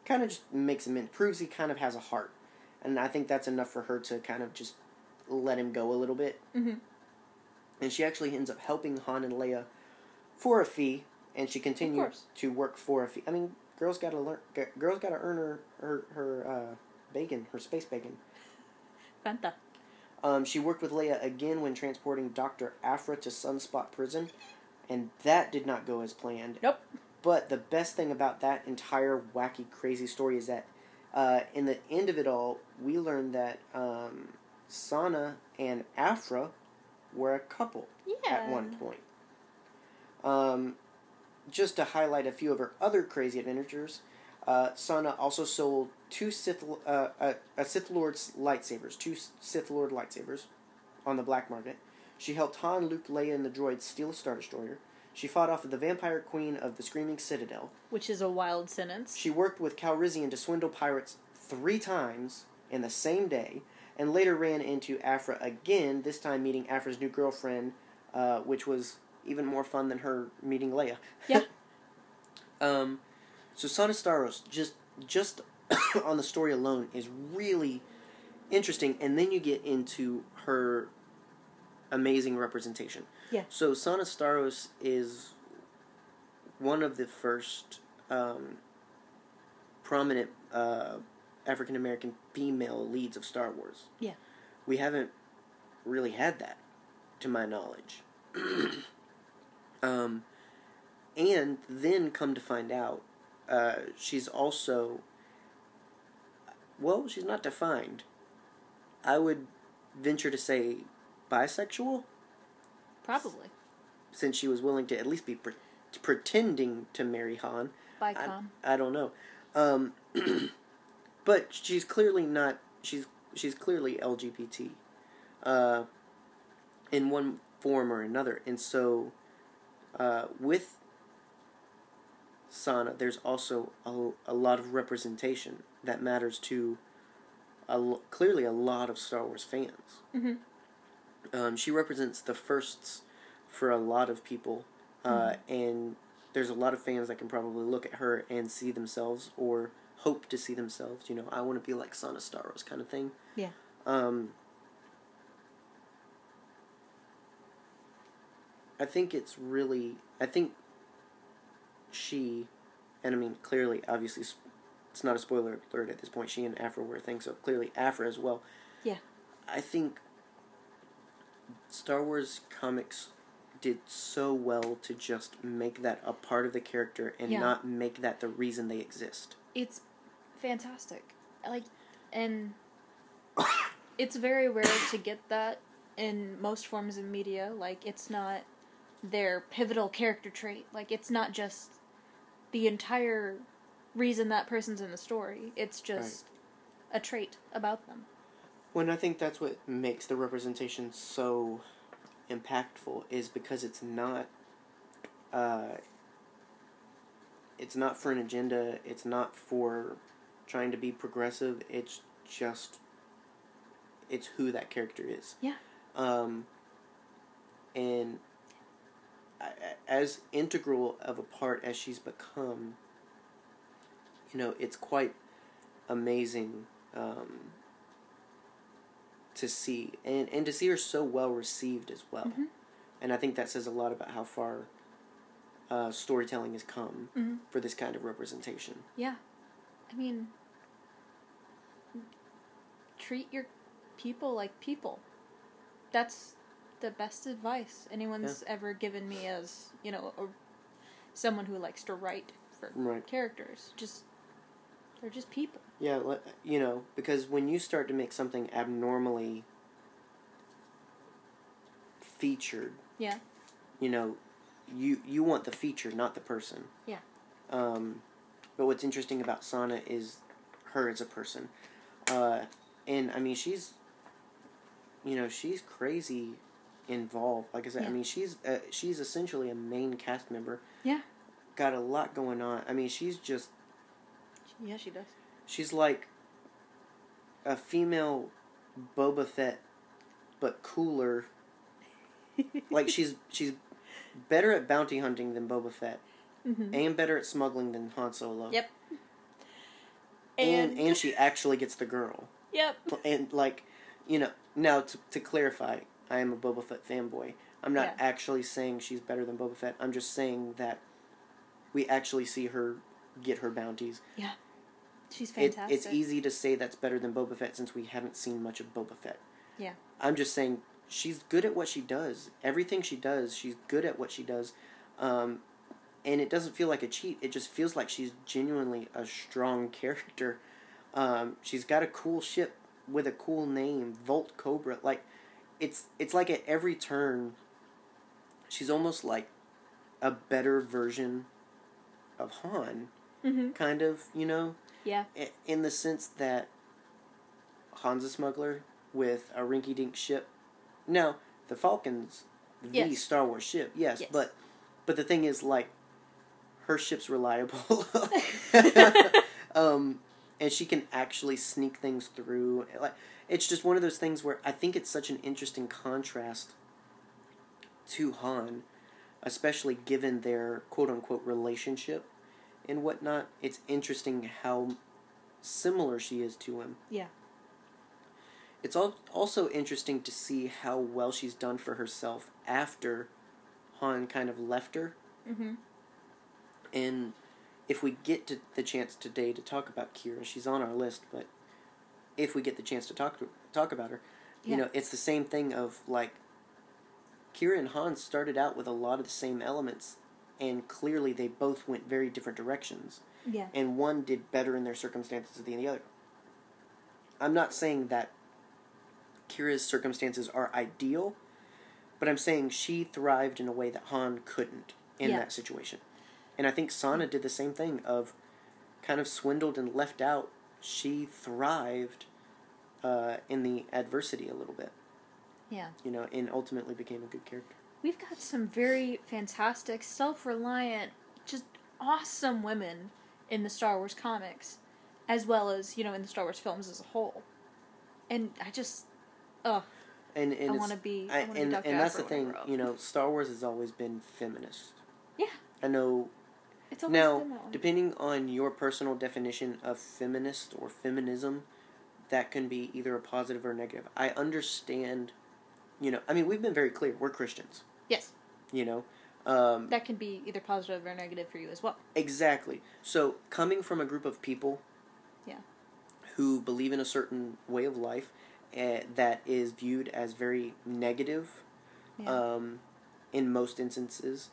S1: kind of just makes him in proves he kind of has a heart, and I think that's enough for her to kind of just let him go a little bit,
S2: mm-hmm.
S1: and she actually ends up helping Han and Leia for a fee, and she
S2: continues
S1: to work for a fee. I mean, girls gotta learn. g- Girls gotta earn her her her uh, bacon, her space bacon.
S2: Fanta.
S1: Um, she worked with Leia again when transporting Doctor Aphra to Sunspot Prison, and that did not go as planned.
S2: Nope.
S1: But the best thing about that entire wacky, crazy story is that uh, in the end of it all, we learned that um, Sana and Aphra were a couple
S2: Yeah.
S1: at one point. Um, just to highlight a few of her other crazy adventures, uh, Sana also sold two Sith, uh, a, a Sith Lord's lightsabers, two Sith Lord lightsabers, on the black market. She helped Han, Luke, Leia, and the droids steal a Star Destroyer. She fought off the vampire queen of the Screaming Citadel.
S2: Which is a wild sentence.
S1: She worked with Calrissian to swindle pirates three times in the same day, and later ran into Aphra again, this time meeting Aphra's new girlfriend, uh, which was even more fun than her meeting Leia.
S2: Yeah.
S1: um, so Sana Starros, just just on the story alone, is really interesting, and then you get into her amazing representation.
S2: Yeah.
S1: So Sana Starros is one of the first um, prominent uh, African American female leads of Star Wars.
S2: Yeah.
S1: We haven't really had that, to my knowledge. um, and then come to find out, uh, she's also, well, she's not defined. I would venture to say bisexual,
S2: Probably.
S1: since she was willing to at least be pre- pretending to marry Han.
S2: Bicon.
S1: I don't know. Um, but she's clearly not. She's she's clearly LGBT, uh, in one form or another, and so uh, with Sana, there's also a, a lot of representation that matters to a, clearly a lot of Star Wars fans.
S2: Mhm.
S1: Um, she represents the firsts for a lot of people, uh, and there's a lot of fans that can probably look at her and see themselves or hope to see themselves. You know, I want to be like Sana Starros kind of thing.
S2: Yeah.
S1: Um, I think it's really. I think she, and I mean clearly, obviously, it's not a spoiler alert at this point. She and Aphra were a thing, so clearly Aphra as well.
S2: Yeah.
S1: I think Star Wars comics did so well to just make that a part of the character and
S2: Yeah.
S1: not make that the reason they exist.
S2: It's fantastic. Like, and it's very rare to get that in most forms of media. Like, it's not their pivotal character trait. Like, it's not just the entire reason that person's in the story. It's just a trait about them.
S1: When I think that's what makes the representation so impactful is because it's not uh, it's not for an agenda, it's not for trying to be progressive, it's just it's who that character is.
S2: Yeah.
S1: Um and as integral of a part as she's become, you know, it's quite amazing um, to see, and and to see her so well received as well.
S2: Mhm.
S1: And I think that says a lot about how far uh, storytelling has come
S2: Mhm.
S1: for this kind of representation.
S2: Yeah. I mean, treat your people like people. That's the best advice anyone's ever given me as, you know, a, someone who likes to write for
S1: Right.
S2: characters. Just, they're just people.
S1: Yeah, you know, because when you start to make something abnormally featured,
S2: Yeah.
S1: you know, you you want the feature, not the person.
S2: Yeah.
S1: Um, but what's interesting about Sana is her as a person, uh, and I mean she's, you know, she's crazy involved. Like I said, I mean she's uh, she's essentially a main cast member.
S2: Yeah.
S1: Got a lot going on. I mean she's just
S2: Yeah, she does.
S1: she's like a female Boba Fett, but cooler. like she's she's better at bounty hunting than Boba Fett,
S2: hmm
S1: and better at smuggling than Han Solo.
S2: Yep.
S1: And and she actually gets the girl.
S2: Yep.
S1: And like, you know, now to to clarify, I am a Boba Fett fanboy. I'm not
S2: Yeah.
S1: actually saying she's better than Boba Fett. I'm just saying that we actually see her get her bounties.
S2: She's
S1: It, it's easy to say that's better than Boba Fett since we haven't seen much of Boba Fett.
S2: Yeah.
S1: I'm just saying she's good at what she does. Everything she does, she's good at what she does. Um, and it doesn't feel like a cheat. It just feels like she's genuinely a strong character. Um, she's got a cool ship with a cool name, Volt Cobra. Like, it's it's like at every turn, she's almost like a better version of Han,
S2: hmm
S1: kind of. You know,
S2: Yeah.
S1: in the sense that Han's a smuggler with a rinky-dink ship. No, the Falcon's the
S2: Yes.
S1: Star Wars ship, yes,
S2: Yes.
S1: but but the thing is, like, her ship's reliable, um, and she can actually sneak things through. Like, it's just one of those things where I think it's such an interesting contrast to Han, especially given their quote-unquote relationship and whatnot. It's interesting how similar she is to him.
S2: Yeah.
S1: It's al- also interesting to see how well she's done for herself after Han kind of left her.
S2: hmm
S1: And if we get to the chance today to talk about Kira, she's on our list, but if we get the chance to talk to, talk about her,
S2: yeah.
S1: you know, it's the same thing of like Kira and Han started out with a lot of the same elements and clearly they both went very different directions
S2: Yeah.
S1: and one did better in their circumstances than the other. I'm not saying that Kira's circumstances are ideal, but I'm saying she thrived in a way that Han couldn't in
S2: Yeah.
S1: that situation. And I think Sana did the same thing of kind of swindled and left out. She thrived uh, in the adversity a little bit,
S2: Yeah.
S1: you know, and ultimately became a good character.
S2: We've got some very fantastic, self reliant, just awesome women in the Star Wars comics, as well as, you know, in the Star Wars films as a whole. And I just, ugh,
S1: And, and
S2: I want to be,
S1: I,
S2: I,
S1: and,
S2: be
S1: and that's the
S2: Aphra when I
S1: thing, you know, Star Wars has always been feminist.
S2: Yeah.
S1: I know
S2: It's always
S1: now,
S2: been that way.
S1: depending on your personal definition of feminist or feminism, that can be either a positive or negative. I understand, you know, I mean, we've been very clear. We're Christians,
S2: Yes,
S1: you know. Um,
S2: that can be either positive or negative for you as well.
S1: exactly. So, coming from a group of people
S2: Yeah.
S1: who believe in a certain way of life uh, that is viewed as very negative,
S2: Yeah.
S1: Um, in most instances,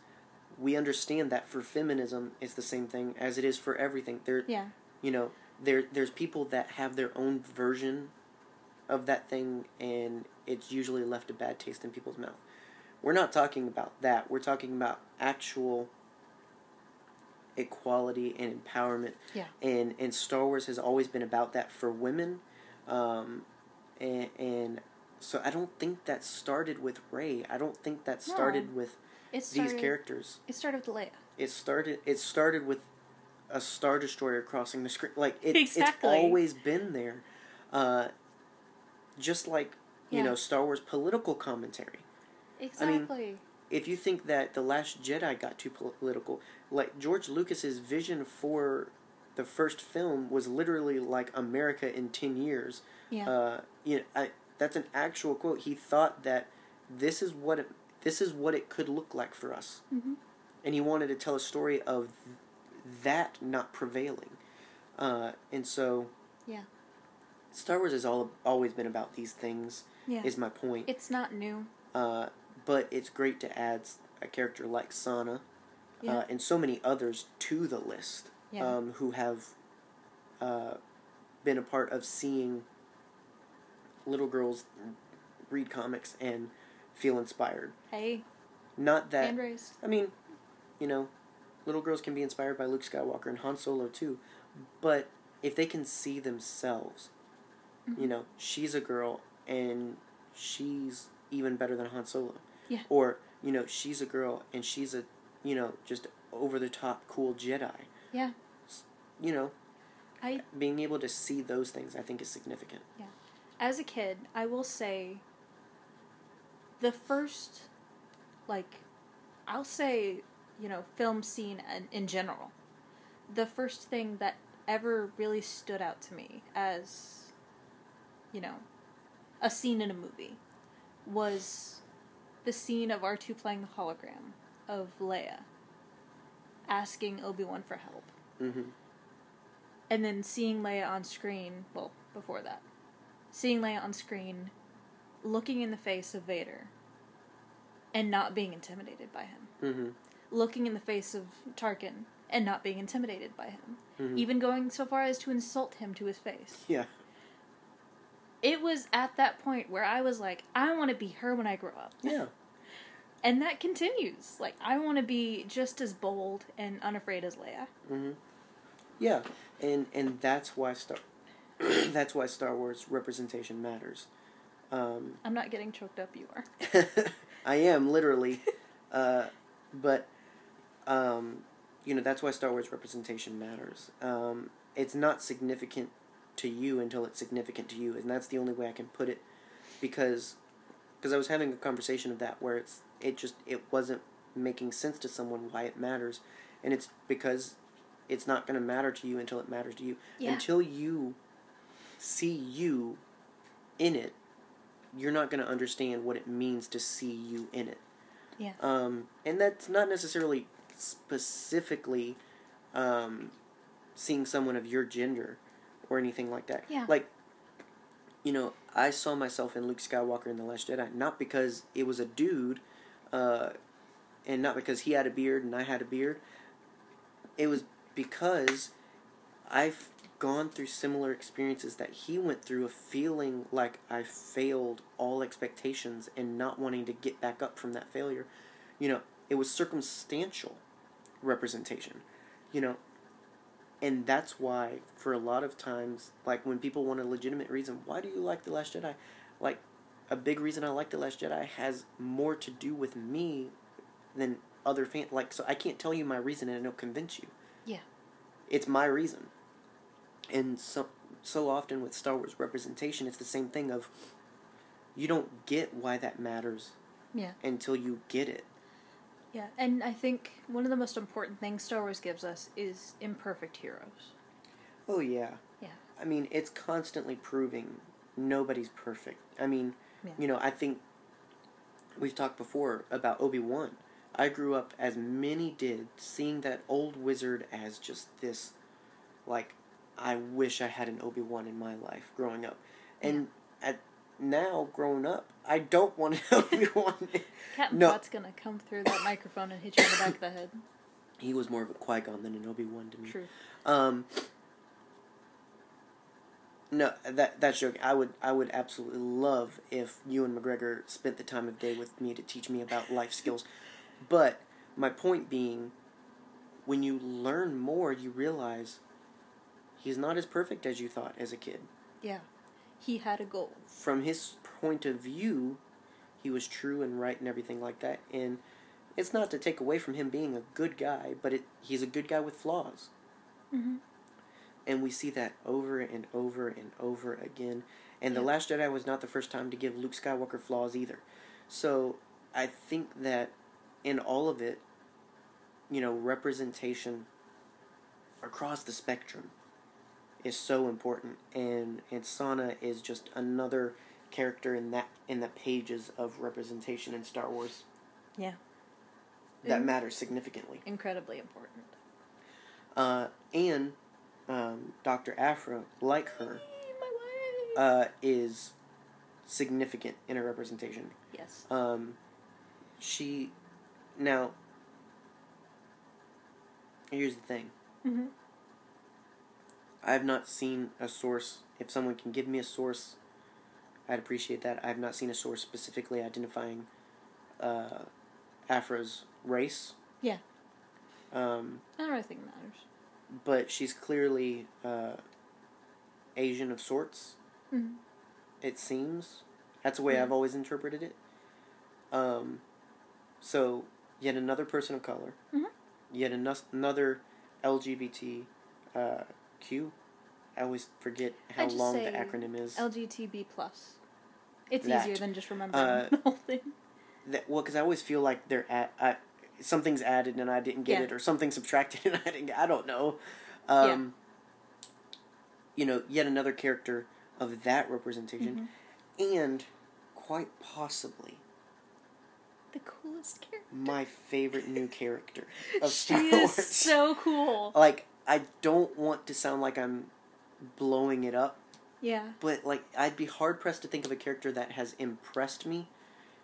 S1: we understand that for feminism, it's the same thing as it is for everything. There,
S2: yeah.
S1: you know, there there's people that have their own version of that thing, and it's usually left a bad taste in people's mouth. We're not talking about that. We're talking about actual equality and empowerment.
S2: Yeah.
S1: And and Star Wars has always been about that for women, um, and and so I don't think that started with Rey. I don't think that
S2: No.
S1: started with
S2: It started.
S1: these characters.
S2: It started with Leia.
S1: It started. It started with a star destroyer crossing the screen. Like it,
S2: Exactly.
S1: it's always been there. Uh, just like you
S2: Yeah.
S1: know Star Wars political commentary.
S2: Exactly.
S1: If you think that the Last Jedi got too political, like George Lucas's vision for the first film was literally like America in ten years.
S2: yeah.
S1: Uh, you know, I, that's an actual quote. He thought that this is what it, this is what it could look like for us
S2: hmm
S1: and he wanted to tell a story of that not prevailing. Uh, and so,
S2: Yeah.
S1: Star Wars has all always been about these things.
S2: Yeah.
S1: Is my point.
S2: It's not new.
S1: Uh, but it's great to add a character like Sana
S2: Yeah.
S1: uh, and so many others to the list
S2: Yeah.
S1: um, who have uh, been a part of seeing little girls read comics and feel inspired.
S2: hey,
S1: Not that
S2: hand raised.
S1: I mean, you know, little girls can be inspired by Luke Skywalker and Han Solo too, but if they can see themselves, you
S2: Mhm.
S1: know, she's a girl and she's even better than Han Solo.
S2: Yeah.
S1: Or, you know, she's a girl and she's a, you know, just over the top cool Jedi.
S2: Yeah.
S1: You know,
S2: I
S1: being able to see those things I think is significant. Yeah.
S2: As a kid, I will say the first like I'll say, you know, film scene in, in general. The first thing that ever really stood out to me as you know, a scene in a movie was the scene of R2 playing the hologram of Leia asking Obi-Wan for help
S1: Mm-hmm.
S2: and then seeing Leia on screen, well, before that, seeing Leia on screen looking in the face of Vader and not being intimidated by him,
S1: Mm-hmm.
S2: looking in the face of Tarkin and not being intimidated by him,
S1: Mhm.
S2: even going so far as to insult him to his face.
S1: Yeah.
S2: It was at that point where I was like, I want to be her when I grow up.
S1: Yeah.
S2: And that continues. Like, I want to be just as bold and unafraid as Leia.
S1: Mm-hmm. Yeah, and and that's why Star that's why Star Wars representation matters. Um,
S2: I'm not getting choked up, you are.
S1: I am literally, uh, but um, you know that's why Star Wars representation matters. Um, it's not significant to you until it's significant to you, and that's the only way I can put it, because because I was having a conversation of that where it's it just it wasn't making sense to someone why it matters, and it's because it's not going to matter to you until it matters to you.
S2: Yeah.
S1: Until you see you in it, you're not going to understand what it means to see you in it.
S2: Yeah.
S1: Um, and that's not necessarily specifically um, seeing someone of your gender or anything like that.
S2: Yeah.
S1: Like, you know, I saw myself in Luke Skywalker in The Last Jedi, not because it was a dude, uh, and not because he had a beard and I had a beard. It was because I've gone through similar experiences that he went through of feeling like I failed all expectations and not wanting to get back up from that failure. You know, it was circumstantial representation. You know, and that's why for a lot of times like when people want a legitimate reason why do you like the last jedi like a big reason i like the last jedi has more to do with me than other fans like so i can't tell you my reason and it'll convince you
S2: Yeah.
S1: it's my reason and so so often with star wars representation it's the same thing of you don't get why that matters
S2: Yeah.
S1: until you get it
S2: Yeah, and I think one of the most important things Star Wars gives us is imperfect heroes.
S1: oh yeah
S2: Yeah.
S1: i mean it's constantly proving nobody's perfect i mean
S2: Yeah.
S1: you know i think we've talked before about obi-wan i grew up as many did seeing that old wizard as just this like i wish i had an obi-wan in my life growing up and at now, grown up, I don't want to help Obi Wan.
S2: Captain
S1: No.
S2: Pot's gonna come through that microphone and hit you in the back of the head.
S1: he was more of a Qui Gon than an Obi Wan to me.
S2: True.
S1: Um, no, that that's joking. I would I would absolutely love if Ewan McGregor spent the time of day with me to teach me about life skills. But my point being, when you learn more, you realize he's not as perfect as you thought as a kid.
S2: Yeah. He had a goal.
S1: From his point of view, he was true and right and everything like that. And it's not to take away from him being a good guy, but it he's a good guy with flaws.
S2: Mm-hmm.
S1: and we see that over and over and over again. And the Last Jedi was not the first time to give Luke Skywalker flaws either. So I think that in all of it, you know, representation across the spectrum is so important, and and Sana is just another character in that in the pages of representation in Star Wars.
S2: Yeah.
S1: That
S2: Mm.
S1: matters significantly.
S2: Incredibly important.
S1: Uh, and um, Dr. Aphra, like her,
S2: My way.
S1: uh, is significant in her representation.
S2: yes.
S1: Um, she now. Here's the thing:
S2: Mm-hmm.
S1: I have not seen a source. If someone can give me a source, I'd appreciate that. I have not seen a source specifically identifying uh, Aphra's race.
S2: Yeah.
S1: Um,
S2: I don't really think it matters.
S1: but she's clearly uh, Asian of sorts.
S2: Mm-hmm.
S1: It seems that's the way
S2: Mhm.
S1: I've always interpreted it. Um, so yet another person of color,
S2: Mhm.
S1: yet ano- another LGBT uh, Q. I always forget how long the acronym is.
S2: LGTB plus. It's
S1: That.
S2: easier than just remembering
S1: Uh,
S2: the whole thing.
S1: that, well, because I always feel like they're at I, something's added and I didn't get
S2: Yeah.
S1: it, or something subtracted and I didn't. get I don't know. Um, You know, yet another character of that representation,
S2: Mm-hmm.
S1: and quite possibly
S2: The coolest character.
S1: my favorite new character of
S2: She
S1: Star
S2: is
S1: Wars.
S2: so cool.
S1: like I don't want to sound like I'm blowing it up,
S2: Yeah.
S1: but like I'd be hard pressed to think of a character that has impressed me,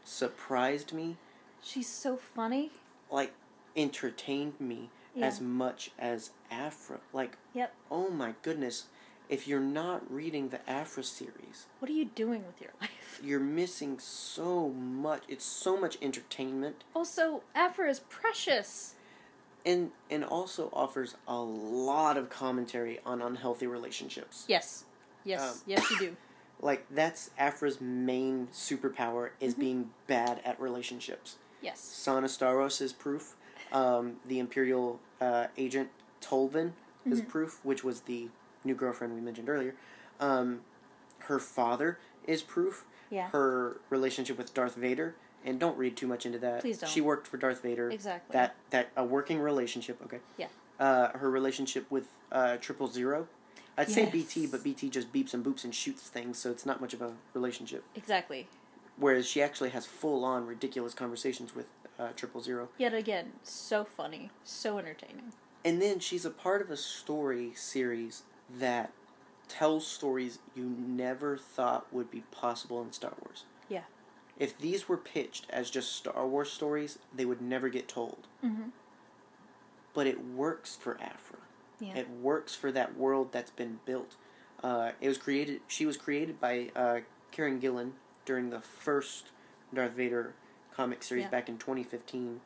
S1: surprised me,
S2: She's so funny.
S1: like entertained me
S2: Yeah.
S1: as much as Aphra. Like,
S2: Yep.
S1: oh my goodness, if you're not reading the Aphra series,
S2: What are you doing with your life?
S1: you're missing so much. It's so much entertainment
S2: Also, Aphra is precious.
S1: And and also offers a lot of commentary on unhealthy relationships.
S2: Yes. Yes.
S1: Um,
S2: yes, you do.
S1: Like that's Aphra's main superpower is
S2: Mhm.
S1: being bad at relationships.
S2: Yes.
S1: Sana Starros is proof. Um, the Imperial uh, agent Tolvan is
S2: Mhm.
S1: proof, which was the new girlfriend we mentioned earlier. Um, her father is proof.
S2: Yeah.
S1: Her relationship with Darth Vader, and don't read too much into that.
S2: Please don't.
S1: She worked for Darth Vader.
S2: Exactly.
S1: That that a working relationship. Okay.
S2: Yeah.
S1: Uh, her relationship with uh, Triple Zero. I'd say BT, but BT just beeps and boops and shoots things, so it's not much of a relationship.
S2: Exactly.
S1: Whereas she actually has full on ridiculous conversations with uh, Triple Zero.
S2: Yet again, so funny, so entertaining.
S1: And then she's a part of a story series that tells stories you never thought would be possible in Star Wars.
S2: Yeah.
S1: If these were pitched as just Star Wars stories, they would never get told.
S2: Mm-hmm.
S1: But it works for Aphra.
S2: Yeah.
S1: It works for that world that's been built. Uh, it was created. She was created by uh, Kieron Gillen during the first Darth Vader comic series
S2: Yeah.
S1: back in 2015.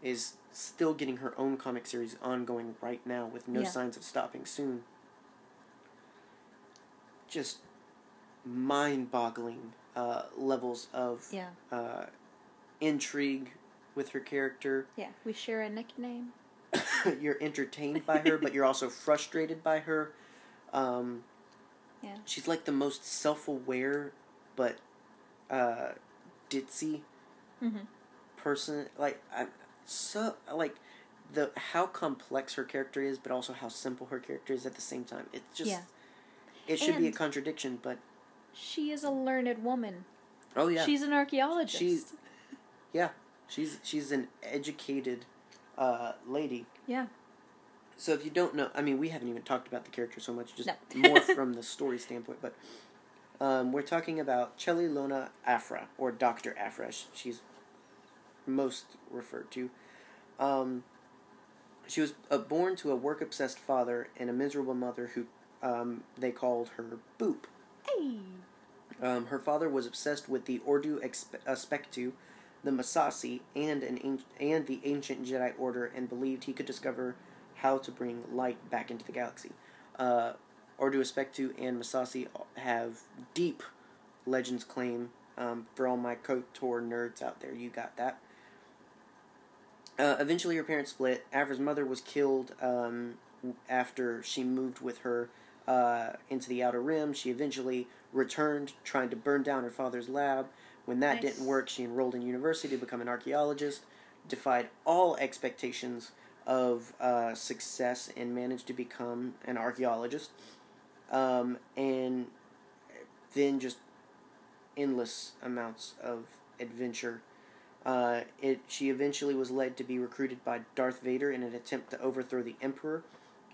S1: Is still getting her own comic series ongoing right now with no
S2: Yeah.
S1: signs of stopping soon. Just mind-boggling uh, levels of
S2: yeah.
S1: uh, intrigue with her character.
S2: Yeah. We share a nickname.
S1: you're entertained by her, but you're also frustrated by her. Um,
S2: Yeah.
S1: She's like the most self-aware, but uh, ditzy
S2: Mm-hmm.
S1: person. Like I, so like the how complex her character is, but also how simple her character is at the same time. It's just
S2: Yeah.
S1: it should be a contradiction, but
S2: She is a learned woman.
S1: oh yeah,
S2: She's an archaeologist.
S1: She's- yeah, she's she's an educated uh, lady.
S2: yeah.
S1: So if you don't know, I mean, we haven't even talked about the character so much, just
S2: No.
S1: more from the story standpoint. But Um, we're talking about Chelli Lona Aphra, or Dr. Afresh. she's most referred to. Um, she was uh, born to a work obsessed father and a miserable mother who um, they called her Boop. Um, her father was obsessed with the Ordu Aspectu, the Massassi, and an an- and the ancient Jedi Order, and believed he could discover how to bring light back into the galaxy. Uh, Ordu Aspectu and Massassi have deep legends claim. Um, for all my KOTOR nerds out there, you got that. Uh, eventually, her parents split. Aphra's mother was killed um, after she moved with her uh, into the Outer Rim. She eventually returned, trying to burn down her father's lab. When that
S2: Nice.
S1: didn't work, she enrolled in university to become an archaeologist, defied all expectations of uh, success, and managed to become an archaeologist. Um, and then just endless amounts of adventure. Uh, it she eventually was led to be recruited by Darth Vader in an attempt to overthrow the Emperor.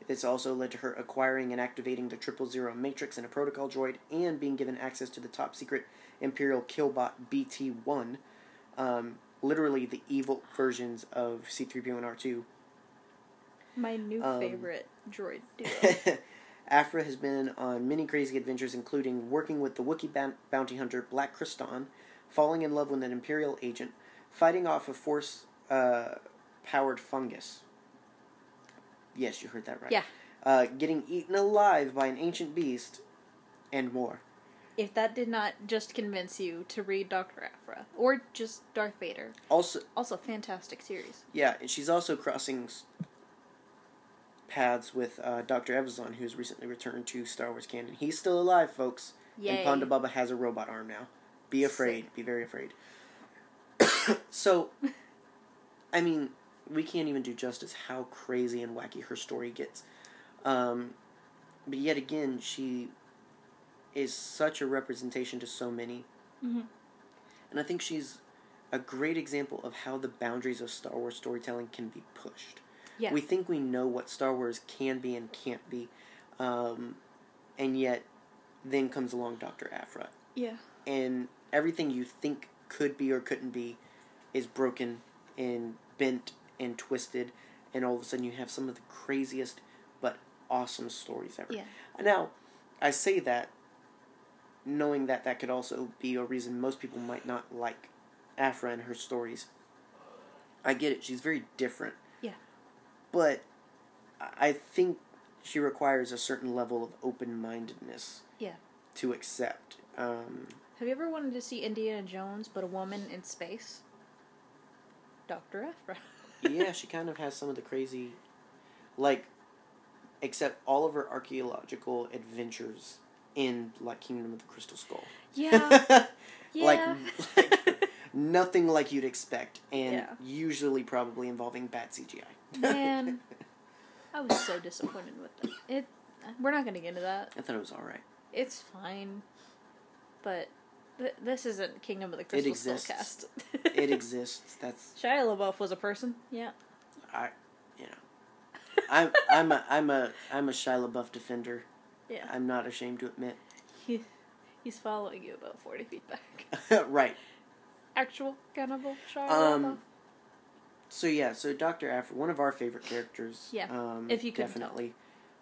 S1: This also led to her acquiring and activating the Triple Zero Matrix in a protocol droid, and being given access to the top secret Imperial Killbot BT One, um, literally the evil versions of C three PO and R two.
S2: My new
S1: Um,
S2: favorite droid duo.
S1: Aphra has been on many crazy adventures, including working with the Wookiee ban- bounty hunter Black Krrsantan, falling in love with an Imperial agent, fighting off a Force uh, powered fungus. Yes, you heard that right.
S2: Yeah.
S1: Uh, getting eaten alive by an ancient beast, and more.
S2: if that did not just convince you to read Dr. Aphra or just Darth Vader,
S1: Also,
S2: also fantastic series.
S1: yeah, and she's also crossing s- paths with uh, Dr. Evazan, who's recently returned to Star Wars canon. He's still alive, folks.
S2: Yay.
S1: And Ponda Baba has a robot arm now. Be afraid. Be very afraid. so, I mean, we can't even do justice how crazy and wacky her story gets. Um, but yet again, she is such a representation to so many.
S2: Mhm.
S1: And I think she's a great example of how the boundaries of Star Wars storytelling can be pushed.
S2: Yeah.
S1: We think we know what Star Wars can be and can't be, um, and yet then comes along Dr. Aphra.
S2: Yeah.
S1: And everything you think could be or couldn't be is broken and bent and twisted, and all of a sudden you have some of the craziest but awesome stories ever.
S2: Yeah.
S1: Now, I say that knowing that that could also be a reason most people might not like Aphra and her stories. I get it, she's very different.
S2: Yeah.
S1: But I think she requires a certain level of open mindedness
S2: Yeah.
S1: to accept. Um,
S2: Have you ever wanted to see Indiana Jones but a woman in space? Dr. Aphra.
S1: yeah, she kind of has some of the crazy, like, except all of her archaeological adventures in like Kingdom of the Crystal Skull.
S2: Yeah.
S1: like,
S2: Yeah.
S1: like nothing like you'd expect, and
S2: Yeah.
S1: usually probably involving bad CGI.
S2: Man. I was so disappointed with it. It we're not going to get into that.
S1: I thought it was all right.
S2: It's fine. But th- this isn't Kingdom of the Crystal
S1: exists.
S2: cast.
S1: It exists. That's
S2: Shia LaBeouf was a person. Yeah.
S1: I, you know, I'm I'm a I'm a I'm a Shia LaBeouf defender.
S2: Yeah.
S1: I'm not ashamed to admit.
S2: He, he's following you about 40 feet back.
S1: right.
S2: Actual cannibal Shia
S1: Um,
S2: LaBeouf.
S1: So yeah, so Doctor Aphra, one of our favorite characters.
S2: Yeah,
S1: Um,
S2: if you tell.
S1: definitely.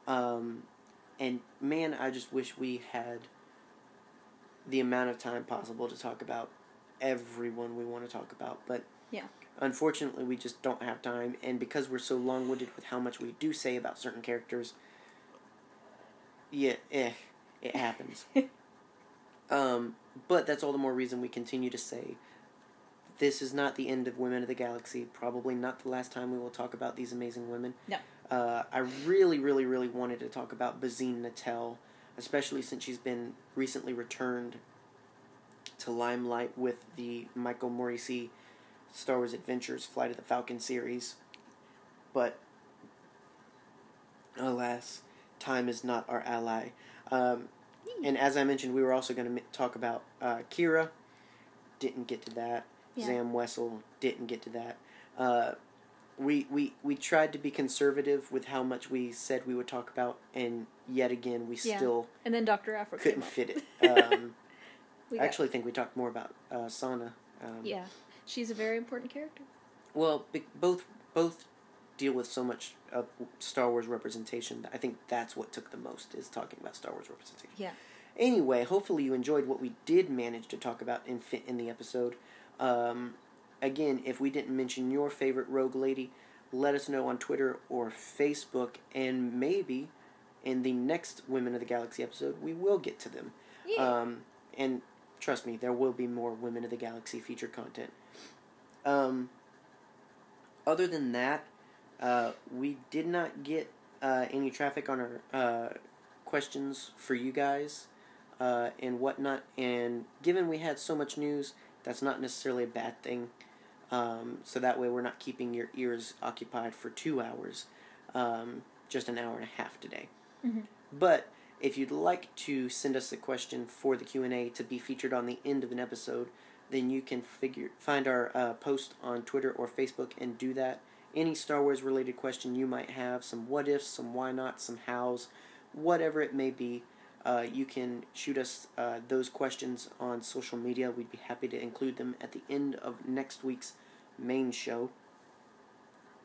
S1: Um, and man, I just wish we had the amount of time possible to talk about everyone we want to talk about, but
S2: Yeah.
S1: unfortunately, we just don't have time. And because we're so long-winded with how much we do say about certain characters, yeah, eh, it happens. um, but that's all the more reason we continue to say this is not the end of Women of the Galaxy. Probably not the last time we will talk about these amazing women.
S2: No.
S1: Uh, I really, really, really wanted to talk about Bazine Netal, especially since she's been recently returned to limelight with the Michael Moreci Star Wars Adventures Flight of the Falcon series. But alas, time is not our ally. Um, and as I mentioned, we were also going to talk about uh, Qi'ra. Didn't get to that.
S2: Yeah.
S1: Zam Wesell didn't get to that. Uh, we, we we tried to be conservative with how much we said we would talk about, and yet again we
S2: Yeah.
S1: still
S2: And then Doctor Aphra came
S1: couldn't fit it. Um,
S2: We
S1: I actually think we talked more about uh, Sana. Um,
S2: yeah, she's a very important character.
S1: Well, both both deal with so much of Star Wars representation. I think that's what took the most is talking about Star Wars representation.
S2: Yeah.
S1: Anyway, hopefully you enjoyed what we did manage to talk about and fit in the episode. Um, again, if we didn't mention your favorite Rogue Lady, let us know on Twitter or Facebook, and maybe in the next Women of the Galaxy episode, we will get to them.
S2: Yeah.
S1: Um, and trust me, there will be more Women of the Galaxy feature content. Um, other than that, uh, we did not get uh, any traffic on our uh, questions for you guys uh, and whatnot. And given we had so much news, that's not necessarily a bad thing. Um, so that way, we're not keeping your ears occupied for two hours, um, just an hour and a half today.
S2: Mhm.
S1: But if you'd like to send us a question for the Q and A to be featured on the end of an episode, then you can figure find our uh, post on Twitter or Facebook and do that. Any Star Wars related question you might have, some what ifs, some why not, some hows, whatever it may be, uh, you can shoot us uh, those questions on social media. We'd be happy to include them at the end of next week's main show.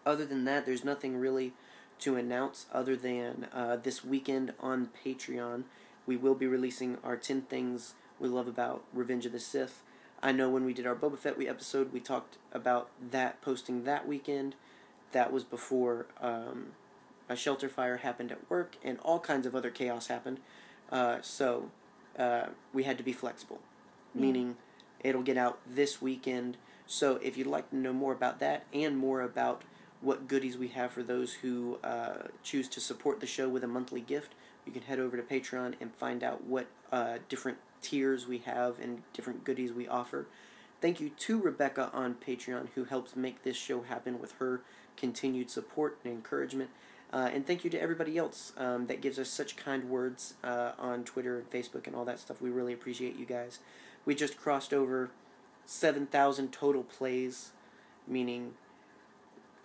S1: Other than that, there's nothing really to announce other than uh, this weekend on Patreon. We will be releasing our 10 things we love about Revenge of the Sith. I know when we did our Boba Fett we episode, we talked about that posting that weekend. That was before um, a shelter fire happened at work and all kinds of other chaos happened. Uh, so uh, we had to be flexible,
S2: Yeah.
S1: meaning it'll get out this weekend. So if you'd like to know more about that and more about what goodies we have for those who uh, choose to support the show with a monthly gift, you can head over to Patreon and find out what uh, different tiers we have and different goodies we offer. Thank you to Rebecca on Patreon who helps make this show happen with her continued support and encouragement. Uh, and thank you to everybody else um, that gives us such kind words uh, on Twitter and Facebook and all that stuff. We really appreciate you guys. We just crossed over 7,000 total plays, meaning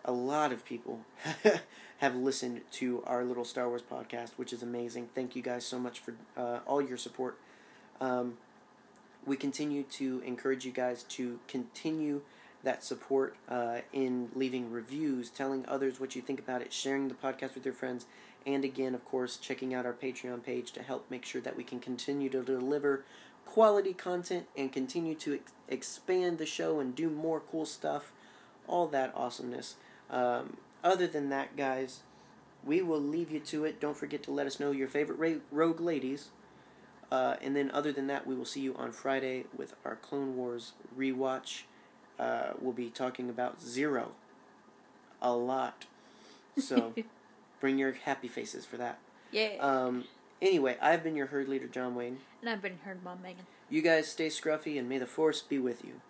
S1: a lot of people have listened to our little Star Wars podcast, which is amazing. Thank you guys so much for uh, all your support. Um, we continue to encourage you guys to continue that support uh, in leaving reviews, telling others what you think about it, sharing the podcast with your friends, and again, of course, checking out our Patreon page to help make sure that we can continue to deliver quality content and continue to ex- expand the show and do more cool stuff. All that awesomeness. Um, other than that, guys, we will leave you to it. Don't forget to let us know your favorite ra- rogue ladies. Uh, and then, other than that, we will see you on Friday with our Clone Wars rewatch. Uh, we'll be talking about Zero a lot. So, bring your happy faces for that.
S2: yeah.
S1: Um, anyway, I've been your herd leader, John Wayne.
S2: and I've been herd Mom Megan.
S1: You guys stay scruffy, and may the Force be with you.